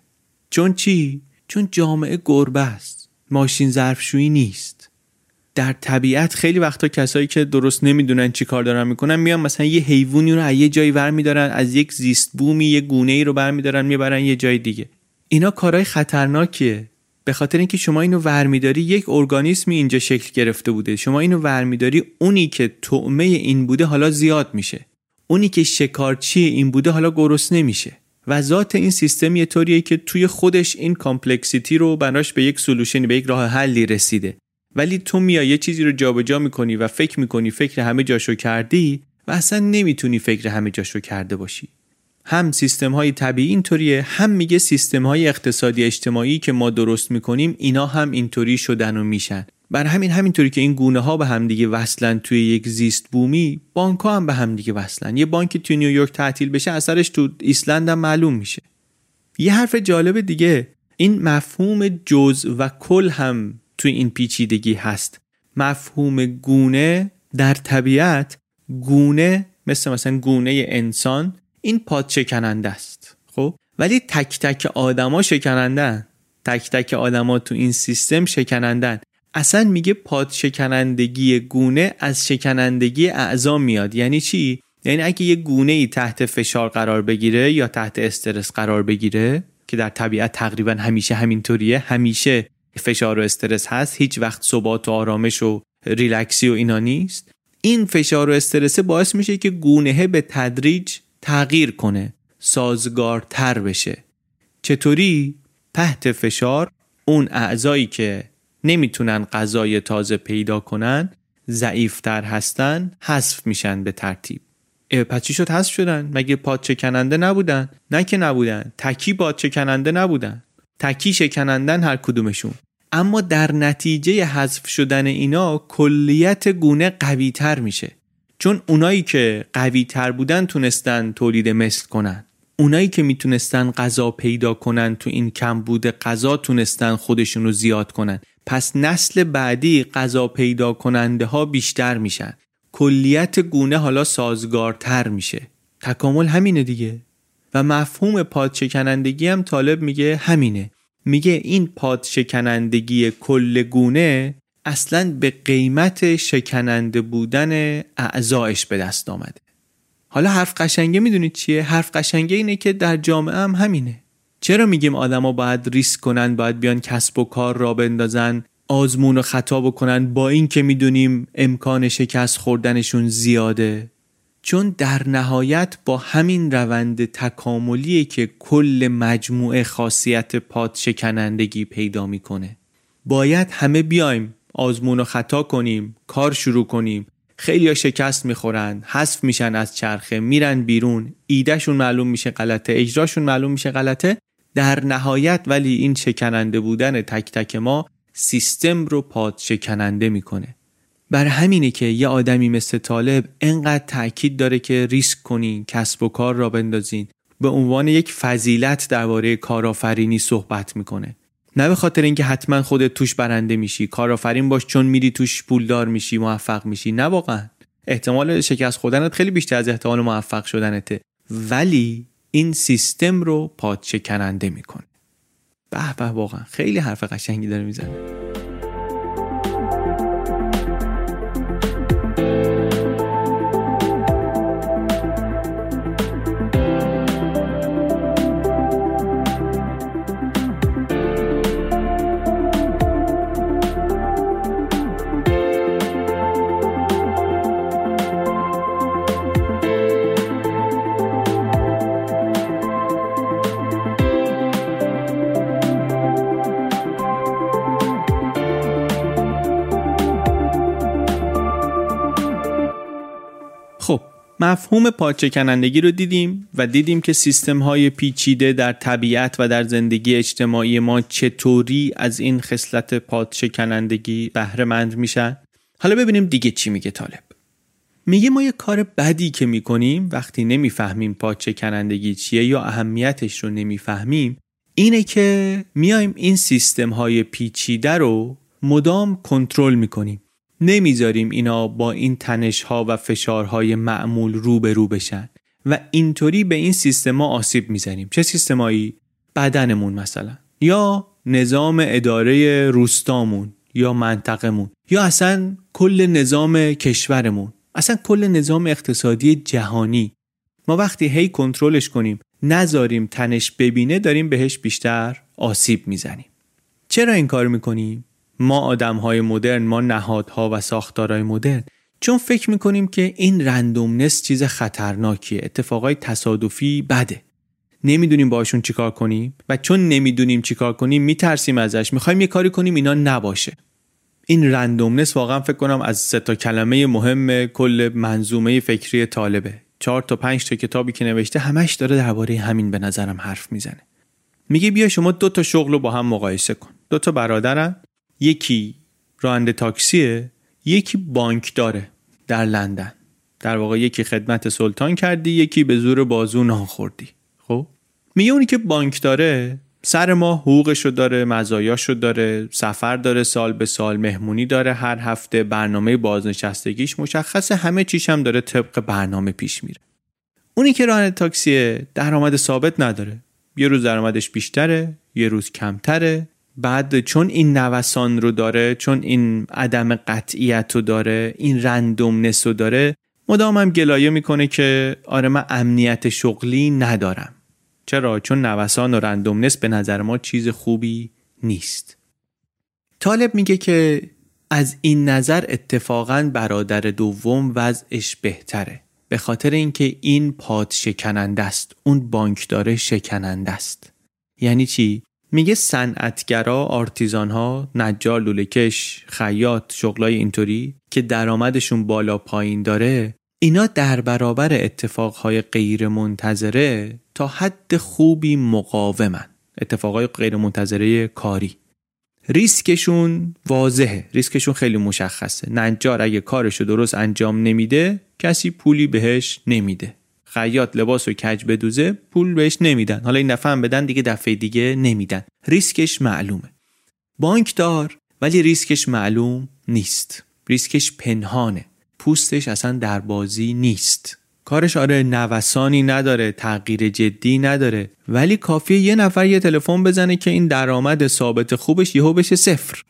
چون چی؟ چون جامعه گربه است. ماشین ظرفشویی نیست. در طبیعت خیلی وقتا کسایی که درست نمی‌دونن چی کار دارن می‌کنن میان مثلا یه حیوانی رو از یه جایی ور میدارن از یک زیست بومی یه گونه ای رو برمیدارن می‌برن یه جای دیگه. اینا کارهای خطرناکیه. به خاطر اینکه شما اینو ورمیداری یک ارگانیسمی اینجا شکل گرفته بوده. شما اینو ورمیداری اونی که طعمه این بوده حالا زیاد میشه. اونی که شکارچی این بوده حالا گرسنه میشه. و ذات این سیستم یه طوریه که توی خودش این complexity رو براش به یک solution ی به یک راه حلی رسیده. ولی تو میای یه چیزی رو جابجا می‌کنی و فکر می‌کنی فکر همه جاشو کردی و اصلا نمی‌تونی فکر همه جاشو کرده باشی. هم سیستم های طبیعی اینطوریه هم میگه سیستم های اقتصادی اجتماعی که ما درست می‌کنیم اینا هم اینطوری شدن و میشن. بر همین همینطوری که این گونه ها به همدیگه وصلن توی یک زیست بومی بانک ها هم به همدیگه وصلن. یه بانک توی نیویورک تعطیل بشه اثرش تو ایسلند هم معلوم میشه. یه حرف جالب دیگه این مفهوم جز و کل هم توی این پیچیدگی هست. مفهوم گونه در طبیعت گونه مثل مثلا گونه انسان این پاد شکننده است خب؟ ولی تک تک آدما شکنندن تک تک آدما تو این سیستم شکنندن اصلا میگه پاد شکنندگی گونه از شکنندگی اعضا میاد. یعنی چی؟ یعنی اگه یه گونه ای تحت فشار قرار بگیره یا تحت استرس قرار بگیره که در طبیعت تقریبا همیشه همینطوریه همیشه فشار و استرس هست هیچ وقت ثبات و آرامش و ریلکسی و اینا نیست. این فشار و استرس باعث میشه که گونه به تدریج تغییر کنه سازگارتر بشه. چطوری؟ تحت فشار اون اعضایی که نمی‌تونن غذای تازه پیدا کنن ضعیفتر هستن حذف میشن به ترتیب. پس چی شد؟ حذف شدن؟ مگه پادچه کننده نبودن؟ نه که نبودن تکی پادچه کننده نبودن. تکی شکنندن هر کدومشون. اما در نتیجه حذف شدن اینا کلیت گونه قوی تر میشه. چون اونایی که قوی تر بودن تونستن تولید مثل کنن. اونایی که می‌تونستن غذا پیدا کنن تو این کم بوده غذا تونستن خودشون رو زیاد کنن. پس نسل بعدی غذا پیدا کننده ها بیشتر میشن. کلیت گونه حالا سازگارتر میشه. تکامل همینه دیگه. و مفهوم پادشکنندگی هم طالب میگه همینه. میگه این پاد شکنندگی کل گونه اصلا به قیمت شکننده بودن اعضایش به دست آمده. حالا حرف قشنگه می‌دونید چیه؟ حرف قشنگه اینه که در جامعه هم همینه. چرا میگیم آدما باید ریسک کنن باید بیان کسب و کار را بندازن آزمون و خطا بکنن با این که می‌دونیم امکان شکست خوردنشون زیاده؟ چون در نهایت با همین روند تکاملی که کل مجموعه خاصیت پاد شکنندگی پیدا می‌کنه. باید همه بیایم آزمون و خطا کنیم کار شروع کنیم. خیلی ها شکست می‌خورن حذف میشن از چرخه میرن بیرون. ایدهشون معلوم میشه غلطه اجراشون معلوم میشه غلطه. در نهایت ولی این شکننده بودن تک تک ما سیستم رو پاد شکننده می‌کنه. بر همینه که یه آدمی مثل طالب انقدر تاکید داره که ریسک کنین کسب و کار را بندازین. به عنوان یک فضیلت درباره کارآفرینی صحبت می‌کنه. نه به خاطر اینکه حتما خودت توش برنده میشی. کارآفرین باش چون میری توش پولدار میشی موفق میشی. نه واقعا. احتمال شکست خودنت خیلی بیشتر از احتمال موفق شدنته. ولی این سیستم رو پادشکننده می‌کنه. به به واقعا. خیلی حرف قشنگی داره می‌زنه. مفهوم پاچه کنندگی رو دیدیم و دیدیم که سیستم های پیچیده در طبیعت و در زندگی اجتماعی ما چطوری از این خصلت پاچه کنندگی بهره مند میشن. حالا ببینیم دیگه چی میگه طالب. میگه ما یه کار بدی که می‌کنیم وقتی نمی‌فهمیم پاچه کنندگی چیه یا اهمیتش رو نمی‌فهمیم اینه که میایم این سیستم های پیچیده رو مدام کنترل می‌کنیم. نمی‌ذاریم اینا با این تنش ها و فشارهای معمول رو به رو بشن و اینطوری به این سیستما آسیب می‌زنیم. چه سیستمایی؟ بدنمون مثلا. یا نظام اداره روستامون یا منطقمون یا اصلا کل نظام کشورمون. اصلا کل نظام اقتصادی جهانی. ما وقتی هی کنترلش کنیم نذاریم تنش ببینه داریم بهش بیشتر آسیب می‌زنیم. چرا این کار می‌کنیم؟ ما آدم های مدرن ما نهادها و ساختارهای مدرن. چون فکر می‌کنیم که این رندومنس چیز خطرناکیه اتفاقای تصادفی بده. نمی‌دونیم باشون چیکار کنیم و چون نمی‌دونیم چیکار کنیم میترسیم ازش. می‌خوایم یه کاری کنیم اینا نباشه. این رندومنس واقعا فکر کنم از سه تا کلمه مهم کل منظومه فکری طالبه. چهار تا پنج تا کتابی که نوشته همش داره درباره همین به نظرم حرف می‌زنه. میگه بیا شما دو تا شغل رو با هم مقایسه کن. دو تا برادرن یکی راننده تاکسیه یکی بانک داره در لندن. در واقع یکی خدمت سلطان کردی یکی به زور بازو ناخوردی خب؟ میگه که بانک داره سر ما حقوقشو داره مزایاشو داره سفر داره سال به سال مهمونی داره هر هفته برنامه بازنشستگیش مشخصه همه چیش هم داره طبق برنامه پیش میره. اونی که راننده تاکسیه درآمد ثابت نداره. یه روز درآمدش بیشتره یه روز کمتره. بعد چون این نوسان رو داره چون این عدم قطعیت رو داره این رندومنس رو داره مدام هم گلایه می‌کنه که آره من امنیت شغلی ندارم. چرا؟ چون نوسان و رندومنس به نظر ما چیز خوبی نیست. طالب میگه که از این نظر اتفاقا برادر دوم وضعش بهتره به خاطر اینکه این پاد شکننده است اون بانکدار شکننده است. یعنی چی؟ میگه صنعتگرا آرتیزان نجار لولهکش خیاط شغلای اینطوری که درآمدشون بالا پایین داره اینا در برابر اتفاقهای غیر منتظره تا حد خوبی مقاومن. اتفاقهای غیر منتظره کاری. ریسکشون واضحه. ریسکشون خیلی مشخصه. نجار اگه کارشو درست انجام نمیده کسی پولی بهش نمیده. خیاط لباس و کج بدوزه پول بهش نمیدن. حالا این دفعه هم بدن دیگه دفعه دیگه نمیدن. ریسکش معلومه. بانکدار ولی ریسکش معلوم نیست. ریسکش پنهانه. پوستش اصلا در بازی نیست. کارش آره نوسانی نداره تغییر جدی نداره. ولی کافیه یه نفر یه تلفن بزنه که این درآمد ثابت خوبش یهو بشه صفر.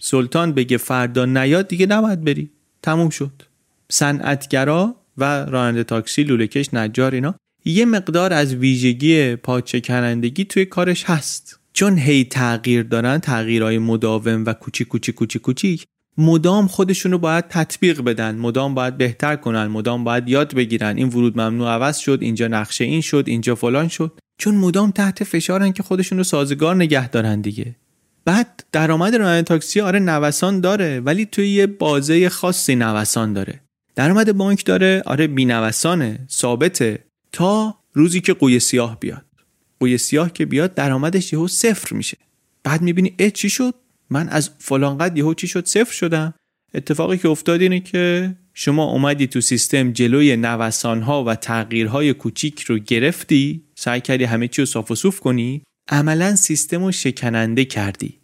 سلطان بگه فردا نیاد دیگه نباید بری. تموم شد. صنعتگرا و راننده تاکسی لولهکش نجار اینا یه مقدار از ویژگی پاچه کنندگی توی کارش هست. چون هی تغییر دارن تغییرهای مداوم و کوچیک کوچیک کوچیک کوچیک مدام خودشون رو باید تطبیق بدن مدام باید بهتر کنن مدام باید یاد بگیرن. این ورود ممنوع عوض شد اینجا نقشه این شد اینجا فلان شد. چون مدام تحت فشارن که خودشون رو سازگار نگه دارن دیگه. بعد درآمد راننده تاکسی آره نوسان داره ولی توی یه بازه خاصی نوسان داره. درآمد بانک داره. آره بینوسانه ثابته. تا روزی که قوی سیاه بیاد. قوی سیاه که بیاد درآمدش یهو صفر میشه. بعد می‌بینی اه چی شد؟ من از فلان قد یهو چی شد؟ صفر شدم. اتفاقی که افتاد اینه که شما اومدی تو سیستم جلوی نوسان ها و تغییرهای کوچیک رو گرفتی سعی کردی همه چی رو صاف و صوف کنی عملا سیستم رو شکننده کردی.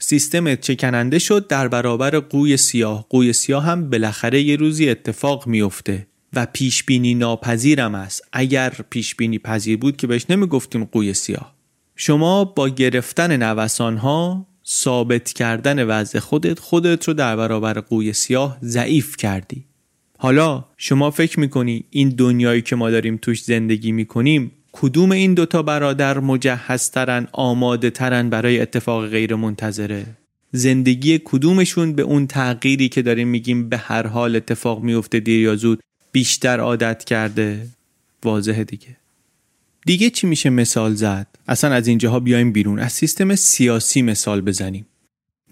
سیستم چکننده شد در برابر قوی سیاه. قوی سیاه هم بالاخره یه روزی اتفاق میفته و پیش بینی ناپذیرم است. اگر پیش بینی پذیر بود که بهش نمی‌گفتیم قوی سیاه. شما با گرفتن نوسان ها ثابت کردن وضع خودت خودت رو در برابر قوی سیاه ضعیف کردی. حالا شما فکر می‌کنی این دنیایی که ما داریم توش زندگی می‌کنیم کدوم این دوتا برادر مجهزترن آماده ترن برای اتفاق غیر منتظره زندگی کدومشون به اون تغییری که داریم میگیم به هر حال اتفاق میفته دیر یا زود بیشتر عادت کرده؟ واضحه دیگه. دیگه چی میشه مثال زد؟ اصلا از اینجاها بیایم بیرون. از سیستم سیاسی مثال بزنیم.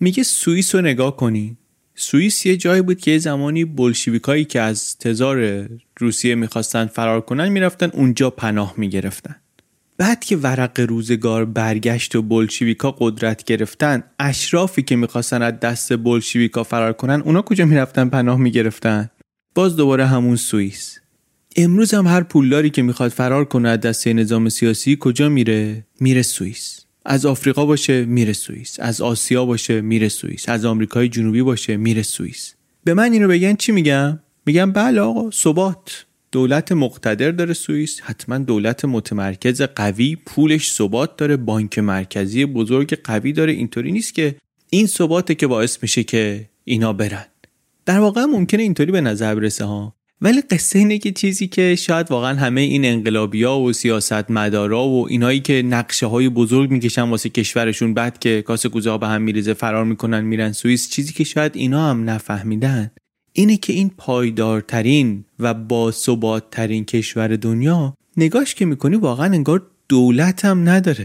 میگه سوئیس رو نگاه کنی سوئیس یه جایی بود که یه زمانی بلشویکایی که از تزار روسیه می‌خواستن فرار کنن می‌رفتن اونجا پناه می‌گرفتن. بعد که ورق روزگار برگشت و بلشویکا قدرت گرفتن اشرافی که می‌خواستن از دست بلشویکا فرار کنن اونا کجا می‌رفتن پناه می‌گرفتن؟ باز دوباره همون سوئیس. امروز هم هر پولداری که می‌خواد فرار کنه از دست نظام سیاسی کجا میره؟ میره سوئیس. از آفریقا باشه میره سوئیس. از آسیا باشه میره سوئیس. از آمریکای جنوبی باشه میره سوئیس. به من اینو بگن چی میگم؟ میگم بله آقا ثبات. دولت مقتدر داره سوئیس. حتما دولت متمرکز قوی پولش ثبات داره. بانک مرکزی بزرگ قوی داره. اینطوری نیست که این ثباته که باعث میشه که اینا برن. در واقع ممکنه اینطوری به نظر برسه ها. ولی قصه اینه که چیزی که شاید واقعا همه این انقلابیا و سیاست مدارا و اینایی که نقشه های بزرگ می‌کشن واسه کشورشون بعد که کاسه کوزه به هم میریزه فرار می‌کنن میرن سوئیس چیزی که شاید اینا هم نفهمیدن اینه که این پایدارترین و باثباتترین کشور دنیا نگاش که می‌کنی واقعا انگار دولت هم نداره.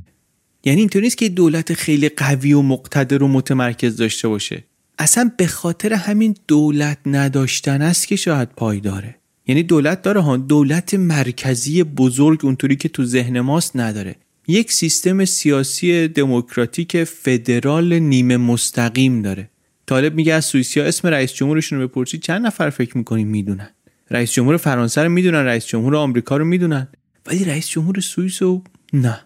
یعنی اینطور نیست که دولت خیلی قوی و مقتدر و متمرکز داشته باشه. اصلا به خاطر همین دولت نداشتن است که شاید پایداره یعنی دولت داره ها دولت مرکزی بزرگ اونطوری که تو ذهن ماست نداره. یک سیستم سیاسی دموکراتیک فدرال نیمه مستقیم داره. طالب میگه از سوئیسیا اسم رئیس جمهورشون رو بپرسی چند نفر فکر می‌کنیم می‌دونن؟ رئیس جمهور فرانسه رو می‌دونن رئیس جمهور آمریکا رو می‌دونن. ولی رئیس جمهور سوئیس رو نه.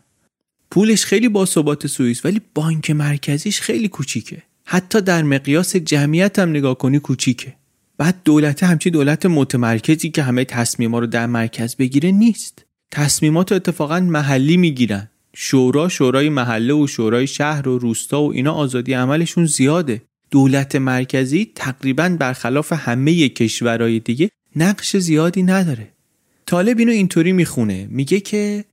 پولش خیلی باثبات سوئیس ولی بانک مرکزیش خیلی کوچیکه. حتی در مقیاس جمعیت هم نگاه کنی کوچیکه. بعد دولت همچی دولت متمرکزی که همه تصمیما رو در مرکز بگیره نیست. تصمیمات اتفاقا محلی می‌گیرن. شورا شورای محله و شورای شهر و روستا و اینا آزادی عملشون زیاده. دولت مرکزی تقریبا برخلاف همه کشورهای دیگه نقش زیادی نداره. طالب اینو اینطوری می‌خونه. میگه که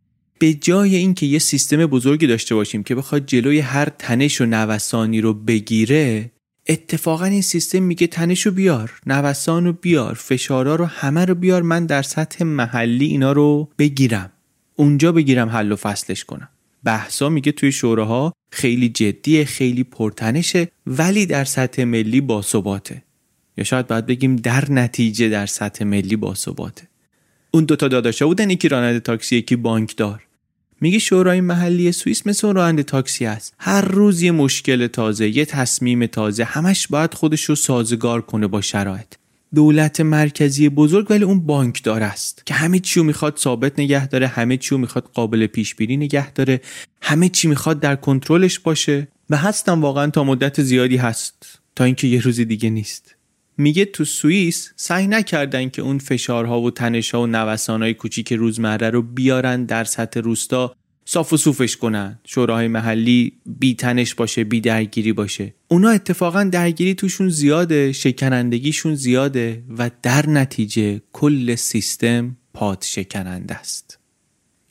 به جای اینکه یه سیستم بزرگی داشته باشیم که بخواد جلوی هر تنش و نوسانی رو بگیره اتفاقا این سیستم میگه تنش رو بیار نوسان رو بیار فشارا رو همه رو بیار من در سطح محلی اینا رو بگیرم. اونجا بگیرم حل و فصلش کنم. بحثا میگه توی شوراها خیلی جدیه خیلی پرتنشه ولی در سطح ملی باثباته. یا شاید باید بگیم در نتیجه در سطح ملی باثباته. اون دوتا داداشا بودن یکی راننده تاکسی یکی بانکدار. میگه شورای محلی سوئیس مثل راننده تاکسی است هر روز یه مشکل تازه یه تصمیم تازه همش باید خودش رو سازگار کنه با شرایط. دولت مرکزی بزرگ ولی اون بانکدار است که همه چی رو می‌خواد ثابت نگه داره همه چی رو می‌خواد قابل پیش بینی نگه داره همه چی می‌خواد در کنترلش باشه. و هستم واقعا تا مدت زیادی هست تا اینکه یه روز دیگه نیست. میگه تو سوئیس سعی نکردن که اون فشارها و تنشها و نوسانهای کوچیک روزمره رو بیارن در سطح روستا صاف و صوفش کنن. شوراهای محلی بی تنش باشه بی درگیری باشه. اونا اتفاقا درگیری توشون زیاده شکنندگیشون زیاده و در نتیجه کل سیستم پاد شکننده است.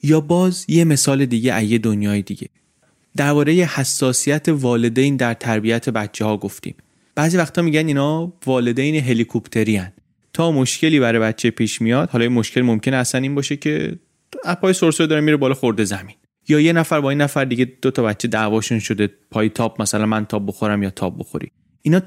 یا باز یه مثال دیگه ایه دنیای دیگه. درباره حساسیت والدین در تربیت بچه ها گفتیم. بعضی وقتا میگن اینا والدین هلیکوپتری هن. تا مشکلی برای بچه پیش میاد حالا این مشکل ممکنه اصلا این باشه که اپای سرسره داره میره بالا خورده زمین. یا یه نفر با این نفر دیگه دو تا بچه دعواشون شده پای تاپ مثلا من تاپ بخورم یا تاپ بخوری. اینا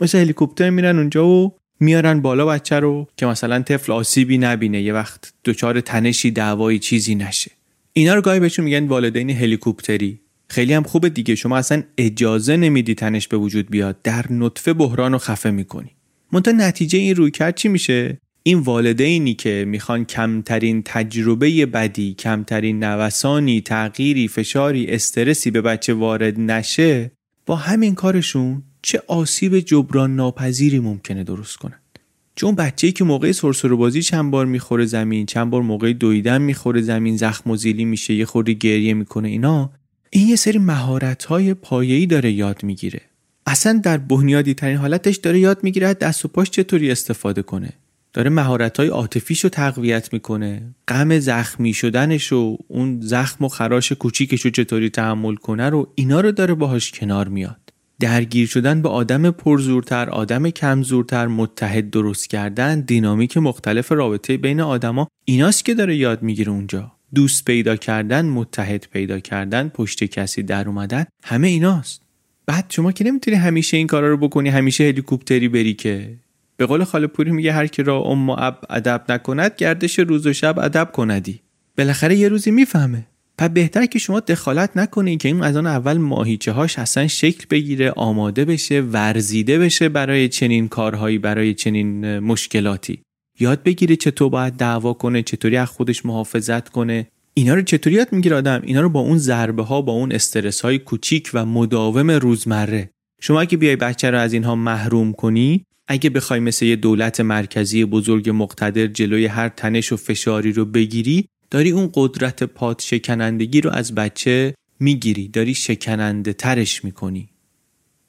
مثل هلیکوپتر میرن اونجا و میارن بالا بچه رو که مثلا طفل آسیبی نبینه یه وقت دچار تنشی دعوایی چیزی نشه. اینا رو گاهی بهشون میگن والدین هلیکوپتری. خیلی هم خوبه دیگه. شما اصلا اجازه نمیدی تنش به وجود بیاد. در نطفه بحران رو خفه می‌کنی. منتها نتیجه این روی کرد چی میشه؟ این والدینی که می‌خوان کمترین تجربه بدی کمترین نوسانی تغییری فشاری استرسی به بچه وارد نشه با همین کارشون چه آسیب جبران ناپذیری ممکنه درست کنن. چون بچه‌ای که موقع سرسره بازی چند بار می‌خوره زمین چند بار موقع دویدن می‌خوره زمین زخم و زیلی میشه یه خوری گریه می‌کنه اینا یه سری مهارت های پایه‌ای داره یاد می‌گیره. اصلا در بنیادی ترین حالتش داره یاد می‌گیره دست و پاش چطوری استفاده کنه. داره مهارت های عاطفیش رو تقویت می‌کنه غم زخمی شدنش و اون زخم و خراش کوچیکش رو چطوری تحمل کنه رو اینا رو داره باهاش کنار میاد. درگیر شدن به آدم پرزورتر آدم کمزورتر متحد درست کردن دینامیک مختلف رابطه بین آدما ایناست که داره یاد می‌گیره اونجا. دوست پیدا کردن متحد پیدا کردن پشت کسی در اومدن همه ایناست. بعد شما که نمی‌تونی همیشه این کارا رو بکنی همیشه هلیکوپتری بری که. به قول خاله پوری میگه هر کی را ام و اب ادب نکند گردش روز و شب ادب کندی. بالاخره یه روزی می‌فهمه. پس بهتر که شما دخالت نکنید که این از آن اول ماهیچه هاش اصلا شکل بگیره آماده بشه ورزیده بشه برای چنین کارهایی برای چنین مشکلاتی. یاد بگیره چطور باید دعوا کنه چطوری از خودش محافظت کنه. اینا رو چطوری یاد می‌گیره آدم؟ اینا رو با اون ضربه ها با اون استرس های کوچیک و مداوم روزمره. شما اگه بیای بچه رو از اینها محروم کنی اگه بخوای مثل یه دولت مرکزی بزرگ مقتدر جلوی هر تنش و فشاری رو بگیری داری اون قدرت پاد شکنندگی رو از بچه می‌گیری داری شکننده ترش می‌کنی.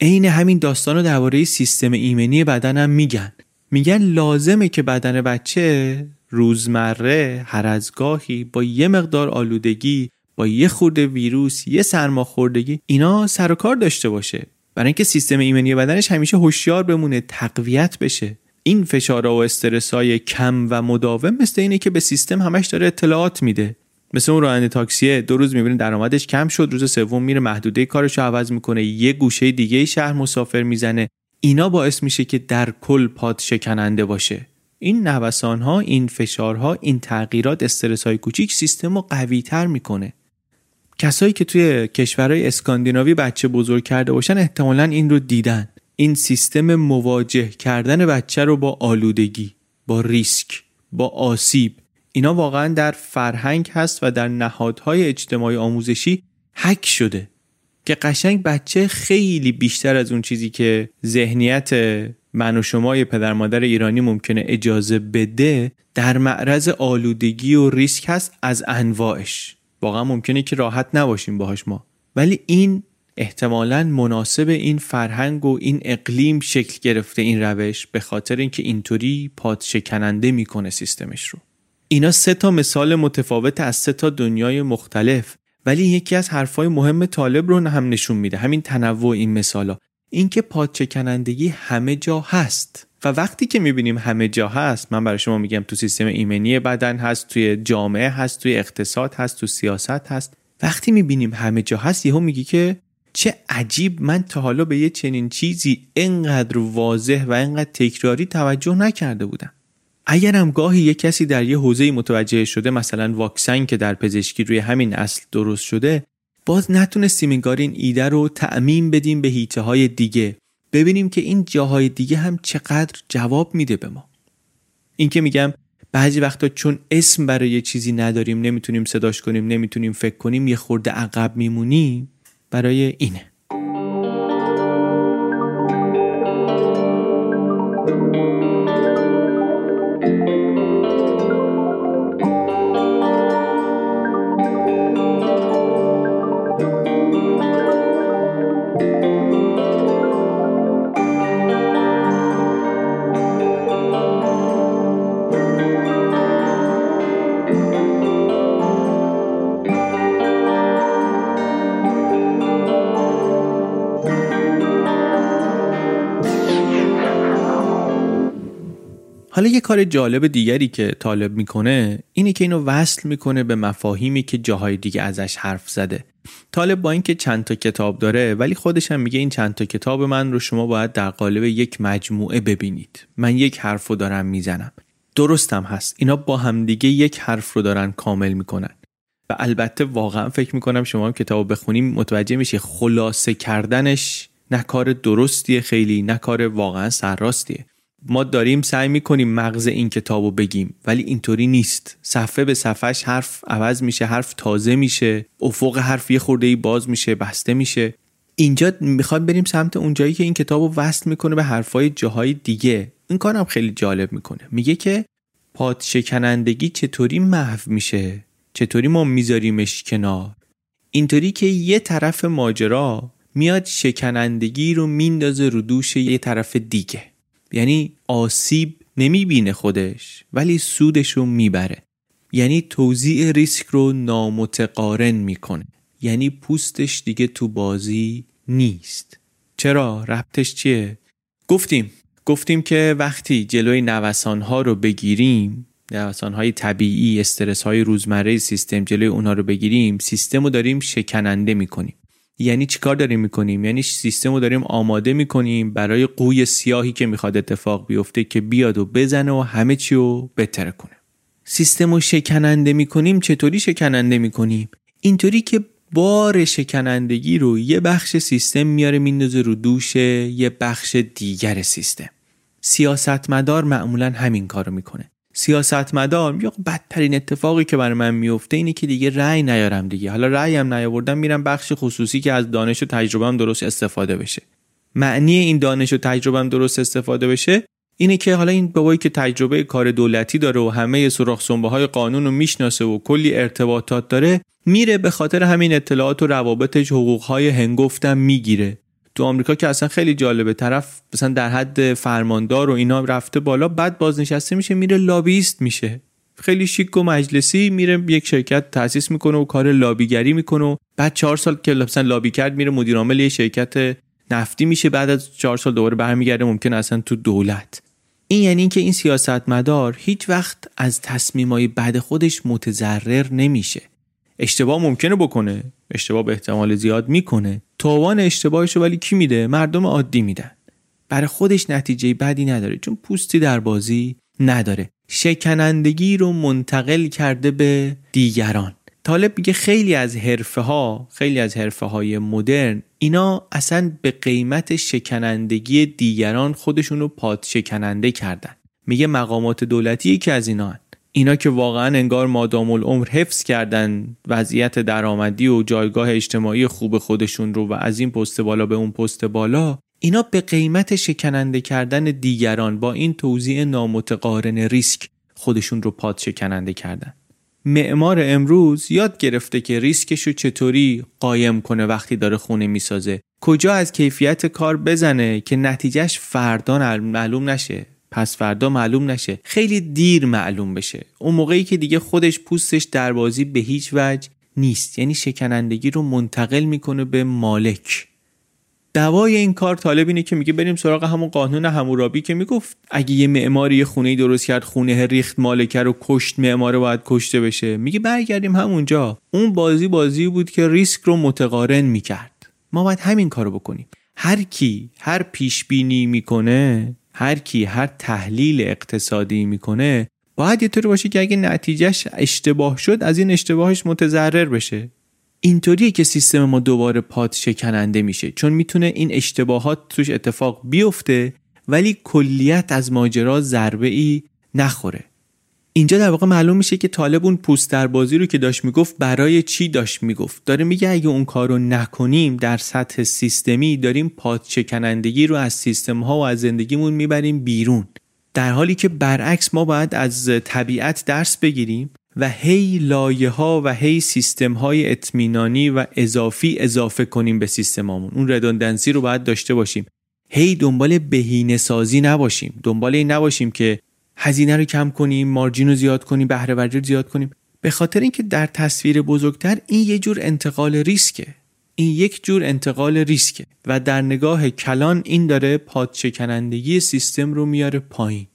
عین همین داستان رو درباره سیستم ایمنی بدنم میگن. میگن لازمه که بدن بچه روزمره هر از گاهی با یه مقدار آلودگی با یه خورده ویروس یه سرماخوردگی اینا سر و کار داشته باشه. برای اینکه سیستم ایمنی بدنش همیشه هوشیار بمونه تقویت بشه. این فشارها و استرسای کم و مداوم مثل اینه که به سیستم همش داره اطلاعات میده. مثل اون راننده تاکسیه دو روز می‌بینه درآمدش کم شد روز سوم میره محدوده کارش رو عوض می‌کنه یه گوشه دیگه شهر مسافر می‌زنه. اینا باعث میشه که در کل پاد شکننده باشه. این نوسان ها این فشارها این تغییرات استرس های کوچیک سیستم رو قوی تر می‌کنه. کسایی که توی کشورهای اسکاندیناوی بچه بزرگ کرده باشن احتمالا این رو دیدن. این سیستم مواجه کردن بچه رو با آلودگی با ریسک با آسیب. اینا واقعا در فرهنگ هست و در نهادهای اجتماعی آموزشی حک شده. که قشنگ بچه خیلی بیشتر از اون چیزی که ذهنیت من و شما پدر مادر ایرانی ممکنه اجازه بده در معرض آلودگی و ریسک هست از انواعش. واقعا ممکنه که راحت نباشیم باهاش ما. ولی این احتمالا مناسب این فرهنگ و این اقلیم شکل گرفته این روش به خاطر اینکه اینطوری پاد شکننده می‌کنه سیستمش رو. اینا سه تا مثال متفاوت از سه تا دنیای مختلف. ولی یکی از حرفای مهم طالب رو هم نشون میده. همین تنوع این مثالا. اینکه پادچکنندگی همه جا هست. و وقتی که می‌بینیم همه جا هست من برای شما میگم تو سیستم ایمنی بدن هست توی جامعه هست توی اقتصاد هست تو سیاست هست. وقتی می‌بینیم همه جا هست یهو میگی که چه عجیب من تا حالا به یه چنین چیزی انقدر واضح و انقدر تکراری توجه نکرده بودم. اگرم گاهی یه کسی در یه حوزه متوجه شده مثلا واکسن که در پزشکی روی همین اصل درست شده باز نتونستیم انگار این ایده رو تعمین بدیم به هیته های دیگه. ببینیم که این جاهای دیگه هم چقدر جواب میده به ما. این که میگم بعضی وقتا چون اسم برای یه چیزی نداریم نمی‌تونیم صداش کنیم نمی‌تونیم فکر کنیم یه خورده عقب میمونیم برای اینه. کار جالب دیگری که طالب می‌کنه اینه که اینو وصل می‌کنه به مفاهیمی که جاهای دیگه ازش حرف زده. طالب با اینکه چند تا کتاب داره ولی خودش هم میگه این چند تا کتاب من رو شما باید در قالب یک مجموعه ببینید. من یک حرف رو دارم می‌زنم. درستم هست. اینا با همدیگه یک حرف رو دارن کامل می‌کنن. و البته واقعا فکر می‌کنم شما هم کتاب بخونیم متوجه میشه خلاصه کردنش نه کار درستیه خیلی نه کار واقعا سرراستیه. ما داریم سعی می‌کنیم مغز این کتاب رو بگیم ولی اینطوری نیست. صفحه به صفحهش حرف عوض میشه حرف تازه میشه افق حرف یه خورده ای باز میشه بسته میشه. اینجا می‌خواد بریم سمت اونجایی که این کتاب رو وصل می‌کنه به حرفای جاهای دیگه. این کارم خیلی جالب می‌کنه. میگه که پاد شکنندگی چطوری محو میشه؟ چطوری ما میذاریمش کنار؟ اینطوری که یه طرف ماجرا میاد شکنندگی رو میندازه رو دوش یه طرف دیگه. یعنی آسیب نمی‌بینه خودش ولی سودش رو می‌بره یعنی توزیع ریسک رو نامتقارن می‌کنه یعنی پوستش دیگه تو بازی نیست چرا؟ ربطش چیه؟ گفتیم گفتیم که وقتی جلوی نوسان ها رو بگیریم نوسان های طبیعی استرس های روزمره سیستم جلوی اونها رو بگیریم سیستم رو داریم شکننده می‌کنیم یعنی چیکار داریم می‌کنیم؟ یعنی سیستم رو داریم آماده می‌کنیم برای قوی سیاهی که می‌خواد اتفاق بیفته که بیاد و بزنه و همه چی رو بهتر کنه. سیستم رو شکننده می‌کنیم چطوری شکننده می‌کنیم؟ اینطوری که بار شکنندگی رو یه بخش سیستم میاره میندازه رو دوش یه بخش دیگر سیستم. سیاستمدار معمولا همین کارو می‌کنه. سیاستمدار یا بدترین اتفاقی که برای من میفته اینه که دیگه رأی نیارم دیگه. حالا رأی هم نیاوردم میرم بخش خصوصی که از دانش و تجربه هم درست استفاده بشه. معنی این دانش و تجربه هم درست استفاده بشه اینه که حالا این بابایی که تجربه کار دولتی داره و همه سوراخ سنبه های قانون رو می‌شناسه و کلی ارتباطات داره میره به خاطر همین اطلاعات و روابطش حقوق های هنگفتم می‌گیره. تو آمریکا که اصلا خیلی جالبه. طرف مثلا در حد فرماندار و اینا رفته بالا بعد بازنشسته میشه میره لابیست میشه. خیلی شیک و مجلسی میره یک شرکت تاسیس می‌کنه و کار لابیگری می‌کنه و بعد چهار سال که مثلا لابی کرد میره مدیر عامل یه شرکت نفتی میشه. بعد از چهار سال دوباره برمیگرده ممکن اصلا تو دولت. این یعنی اینکه این سیاستمدار هیچ وقت از تصمیمای بد خودش متضرر نمیشه. اشتباه ممکنه بکنه. اشتباه به احتمال زیاد می‌کنه. تاوان اشتباهش ولی کی میده؟ مردم عادی میدن. برای خودش نتیجه بدی نداره چون پوستی در بازی نداره. شکنندگی رو منتقل کرده به دیگران. طالب میگه خیلی از حرفه ها خیلی از حرفه های مدرن اینا اصلا به قیمت شکنندگی دیگران خودشون رو پاد شکننده کردن. میگه مقامات دولتی که از اینا هن. اینا که واقعا انگار مادام العمر حفظ کردن وضعیت درآمدی و جایگاه اجتماعی خوب خودشون رو و از این پست بالا به اون پست بالا اینا به قیمت شکننده کردن دیگران با این توضیح نامتقارن ریسک خودشون رو پاد شکننده کردن. معمار امروز یاد گرفته که ریسکش رو چطوری قایم کنه وقتی داره خونه می‌سازه. کجا از کیفیت کار بزنه که نتیجهش فردا معلوم نشه. پس فردا معلوم نشه. خیلی دیر معلوم بشه. اون موقعی که دیگه خودش پوستش در بازی به هیچ وجه نیست. یعنی شکنندگی رو منتقل می‌کنه به مالک. دوای این کار طالب اینه که میگه بریم سراغ همون قانون همورابی که می‌گفت. اگه یه معماری یه خونه درست کرد خونه ریخت مالکه رو کشت معماره باید کشته بشه. میگه برگردیم همونجا. اون بازی بازی بود که ریسک رو متقارن می‌کرد. ما باید همین کارو بکنیم. هر کی هر پیش بینی می‌کنه هر کی هر تحلیل اقتصادی می‌کنه باید یه طوری باشه که اگه نتیجهش اشتباه شد از این اشتباهش متضرر بشه. اینطوریه که سیستم ما دوباره پاد شکننده میشه چون می‌تونه این اشتباهات توش اتفاق بیفته ولی کلیت از ماجرا ضربه ای نخوره. اینجا در واقع معلوم میشه که طالب اون پوست در بازی رو که داشت می‌گفت برای چی داشت می‌گفت. داره میگه اگه اون کار رو نکنیم در سطح سیستمی داریم پاد شکنندگی رو از سیستم ها و از زندگیمون می‌بریم بیرون. در حالی که برعکس ما باید از طبیعت درس بگیریم و هی لایه ها و هی سیستم های اطمینانی و اضافی اضافه کنیم به سیستمامون اون ردندنسی رو باید داشته باشیم. هی دنبال بهینه سازی نباشیم. دنبال این نباشیم که هزینه رو کم کنیم مارجین رو زیاد کنیم بهره رو زیاد کنیم. به خاطر اینکه در تصویر بزرگتر این یه جور انتقال ریسکه. این یک جور انتقال ریسکه. و در نگاه کلان این داره پادشکنندگی سیستم رو میاره پایین.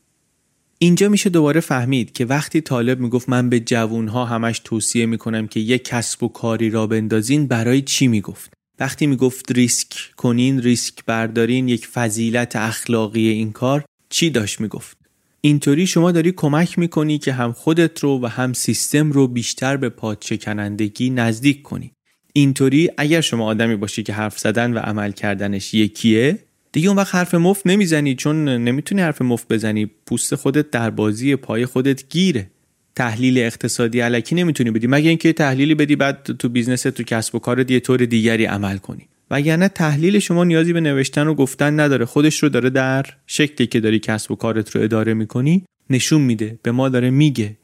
اینجا میشه دوباره فهمید که وقتی طالب می‌گفت من به جوونها همش توصیه می‌کنم که یک کسب و کاری را بندازین برای چی می‌گفت؟ وقتی می‌گفت ریسک کنین ریسک بردارین یک فضیلت اخلاقی این کار چی داشت می‌گفت؟ اینطوری شما داری کمک می‌کنی که هم خودت رو و هم سیستم رو بیشتر به پادشکنندگی نزدیک کنی. اینطوری اگر شما آدمی باشی که حرف زدن و عمل کردنش یکیه دیگه اون وقت حرف مفت نمی‌زنی چون نمی‌تونی حرف مفت بزنی. پوست خودت در بازی پای خودت گیره. تحلیل اقتصادی الکی نمی‌تونی بدی. مگه اینکه تحلیلی بدی بعد تو business تو کسب و کار یه طور دیگری عمل کنی. وگرنه تحلیل شما نیازی به نوشتن و گفتن نداره. خودش رو داره در شکلی که داری کسب و کارت رو اداره می‌کنی نشون میده. به ما داره میگه.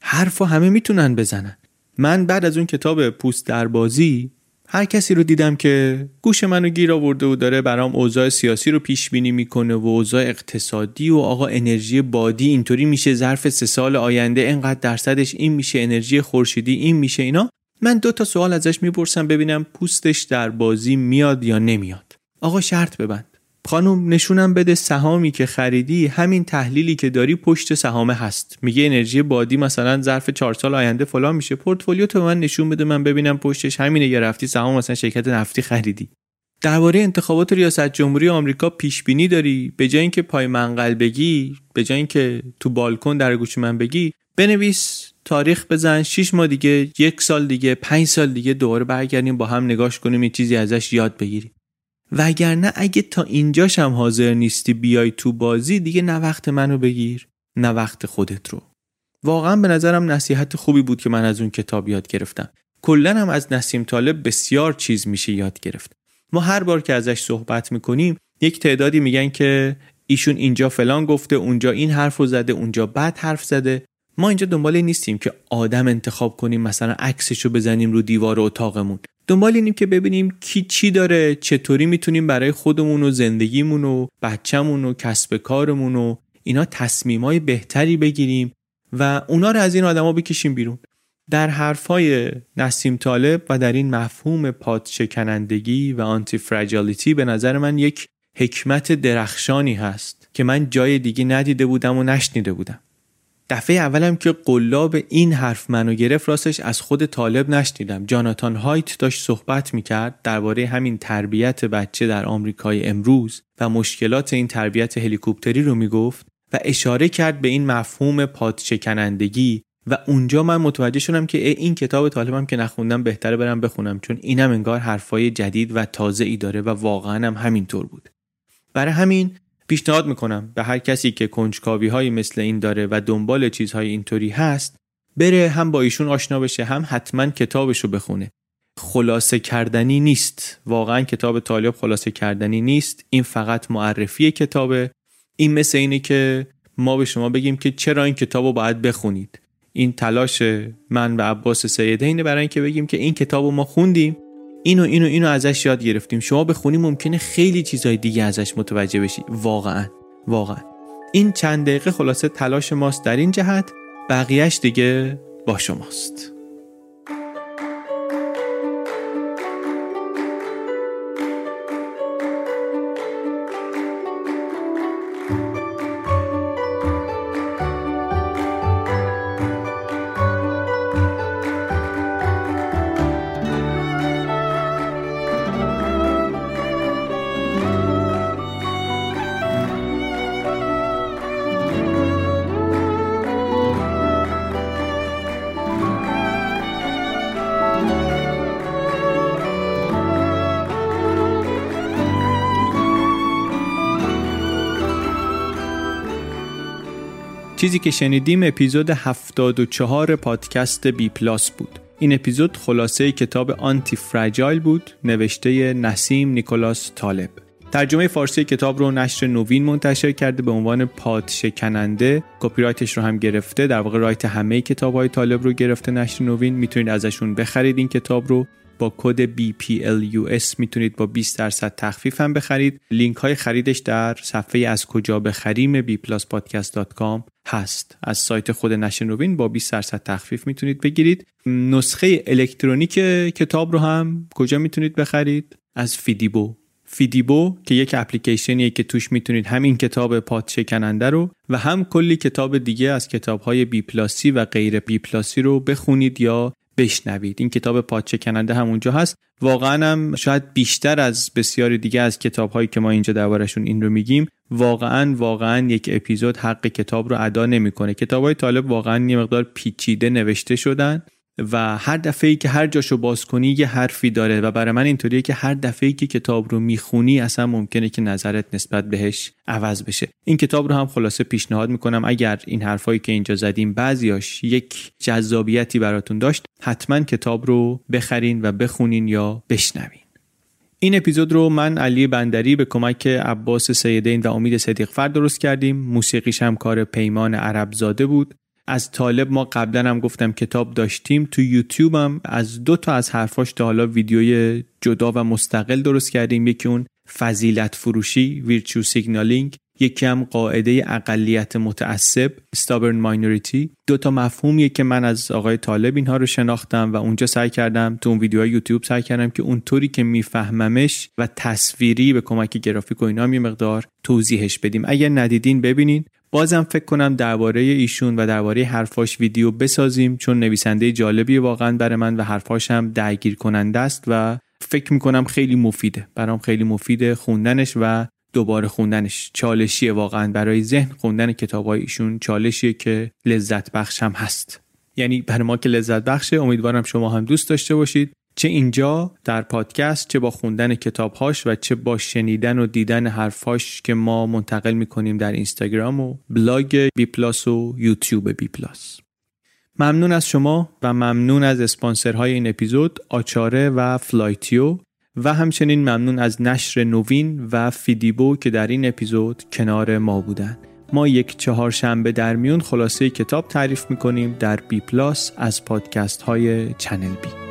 حرف همه می‌تونن بزنن. من بعد از اون کتاب پوست در بازی هر کسی رو دیدم که گوش منو گیر آورده و داره برام اوضاع سیاسی رو پیش بینی می‌کنه و اوضاع اقتصادی و آقا انرژی بادی اینطوری میشه ظرف سه سال آینده انقدر درصدش این میشه انرژی خورشیدی این میشه اینا. من دو تا سوال ازش می‌پرسم ببینم پوستش در بازی میاد یا نمیاد. آقا شرط ببند. خانم نشونم بده سهامی که خریدی همین تحلیلی که داری پشت سهامه هست. میگه انرژی بادی مثلا ظرف چهار سال آینده فلان میشه. پورتفولیو تو من نشون بده من ببینم پشتش همینه یا رفتی سهام مثلا شرکت نفتی خریدی. درباره انتخابات ریاست جمهوری آمریکا پیش بینی داری؟ به جای اینکه پای منقل بگی به جای اینکه تو بالکن در گوش من بگی بنویس تاریخ بزن 6 ماه دیگه یک سال دیگه پنج سال دیگه دوباره برگردیم با هم نگاش کنیم یه چیزی ازش یاد بگیریم. وگرنه اگه تا اینجاش هم حاضر نیستی بیای تو بازی دیگه نه وقت منو بگیر نه وقت خودت رو. واقعا به نظرم نصیحت خوبی بود که من از اون کتاب یاد گرفتم. کلا هم از نسیم طالب بسیار چیز میشه یاد گرفت. ما هر بار که ازش صحبت می‌کنیم یک تعدادی میگن که ایشون اینجا فلان گفته اونجا این حرف رو زده اونجا بد حرف زده. ما اینجا دنبال این نیستیم که آدم انتخاب کنیم مثلا عکسش رو بزنیم رو دیوار اتاقمون. دنبال اینیم که ببینیم کی چی داره چطوری می‌تونیم برای خودمون و زندگیمون و بچهمون و کسب کارمون و اینا تصمیمای بهتری بگیریم و اونا رو از این آدما بکشیم بیرون. در حرفهای نسیم طالب و در این مفهوم پادشکنندگی و آنتی فراجالیتی به نظر من یک حکمت درخشانی هست که من جای دیگه ندیده بودم و نشنیده بودم. دفعه اولم که قلاب این حرف منو گرفت راستش از خود طالب نشنیدم. جاناتان هایت داشت صحبت می‌کرد درباره همین تربیت بچه در آمریکای امروز و مشکلات این تربیت هلیکوپتری رو می‌گفت و اشاره کرد به این مفهوم پادشکنندگی و اونجا من متوجه شدم که این کتاب طالبم که نخوندم بهتره برم بخونم چون اینم انگار حرفای جدید و تازه ای داره و واقعا هم همینطور بود. برای همین پیشنهاد می‌کنم به هر کسی که کنجکاوی های مثل این داره و دنبال چیزهای اینطوری هست بره هم با ایشون آشنا بشه هم حتما کتابش رو بخونه. خلاصه کردنی نیست. واقعا کتاب طالب خلاصه کردنی نیست. این فقط معرفی کتابه. این مثل اینه که ما به شما بگیم که چرا این کتاب رو باید بخونید. این تلاش من و عباس سیده اینه برای اینکه بگیم که این کتاب رو ما خوندیم. اینو اینو اینو ازش یاد گرفتیم. شما بخونی ممکنه خیلی چیزای دیگه ازش متوجه بشی. واقعا واقعا. این چند دقیقه خلاصه تلاش ماست در این جهت. بقیهش دیگه با شماست. چیزی که شنیدیم اپیزود 74 پادکست بی پلاس بود. این اپیزود خلاصه کتاب Antifragile بود نوشته نسیم نیکولاس طالب. ترجمه فارسی کتاب رو نشر نوین منتشر کرده به عنوان پاد شکننده کپی رایتش رو هم گرفته در واقع right همه کتاب های طالب رو گرفته نشر نوین. می‌تونید ازشون بخرید این کتاب رو. با کد BPLUS می‌تونید با 20 درصد تخفیف هم بخرید. لینک های خریدش در صفحه از کجا بخریم bpluspodcast.com هست. از سایت خود نشر نوین با 20 درصد تخفیف می‌تونید بگیرید. نسخه الکترونیک کتاب رو هم کجا می‌تونید بخرید؟ از فیدیبو. فیدیبو که یک اپلیکیشنیه که توش می‌تونید همین کتاب پاد شکننده رو و هم کلی کتاب دیگه از کتاب های بی پلاسی و غیر بی پلاسی رو بخونید یا بشنوید. این کتاب پادشکننده همونجا هست. واقعا هم شاید بیشتر از بسیاری دیگه از کتاب هایی که ما اینجا دربارشون این رو میگیم واقعا واقعا یک اپیزود حق کتاب رو ادا نمی‌کنه. کتاب های طالب واقعا یه مقدار پیچیده نوشته شدن. و هر دفعه ای که هر جاشو باز کنی یه حرفی داره و برای من اینطوریه که هر دفعه ای که کتاب رو می‌خونی اصلا ممکنه که نظرت نسبت بهش عوض بشه. این کتاب رو هم خلاصه پیشنهاد می‌کنم. اگر این حرفایی که اینجا زدیم بعضیاش یک جذابیتی براتون داشت حتما کتاب رو بخرین و بخونین یا بشنوین. این اپیزود رو من علی بندری به کمک عباس سیدین و امید صدیق فرد درست کردیم. موسیقیش هم کار پیمان عرب زاده بود. از طالب ما قبلا هم گفتم کتاب داشتیم. تو یوتیوب هم از دو تا از حرفاش تا حالا ویدیوی جدا و مستقل درست کردیم. یکی اون فضیلت فروشی ویرچو سیگنالینگ یکی هم قاعده اقلیت متعصب stubborn minority. دو تا مفهومیه که من از آقای طالب اینها رو شناختم و اونجا سعی کردم تو اون ویدیوهای یوتیوب سعی کردم که اونطوری که میفهممش و تصویری به کمک گرافیک و اینا می مقدار توضیحش بدیم. اگر ندیدین ببینین. بازم فکر کنم درباره ایشون و درباره حرفاش ویدیو بسازیم چون نویسنده جالبی واقعا برای من و حرفاش هم درگیر کننده است و فکر می‌کنم خیلی مفیده. برام خیلی مفیده خوندنش و دوباره خوندنش چالشیه واقعا برای ذهن. خوندن کتابای ایشون چالشیه که لذت بخش هم هست. یعنی برای ما که لذت بخشه امیدوارم شما هم دوست داشته باشید. چه اینجا در پادکست چه با خوندن کتابهاش و چه با شنیدن و دیدن حرفاش که ما منتقل می‌کنیم در اینستاگرام و بلاگ بی پلاس و یوتیوب بی پلاس. ممنون از شما و ممنون از اسپانسرهای این اپیزود آچاره و فلایتیو. و همچنین ممنون از نشر نوین و فیدیبو که در این اپیزود کنار ما بودن. ما یک چهارشنبه در میون خلاصه کتاب تعریف می‌کنیم در بی پلاس از پادکست های چنل بی.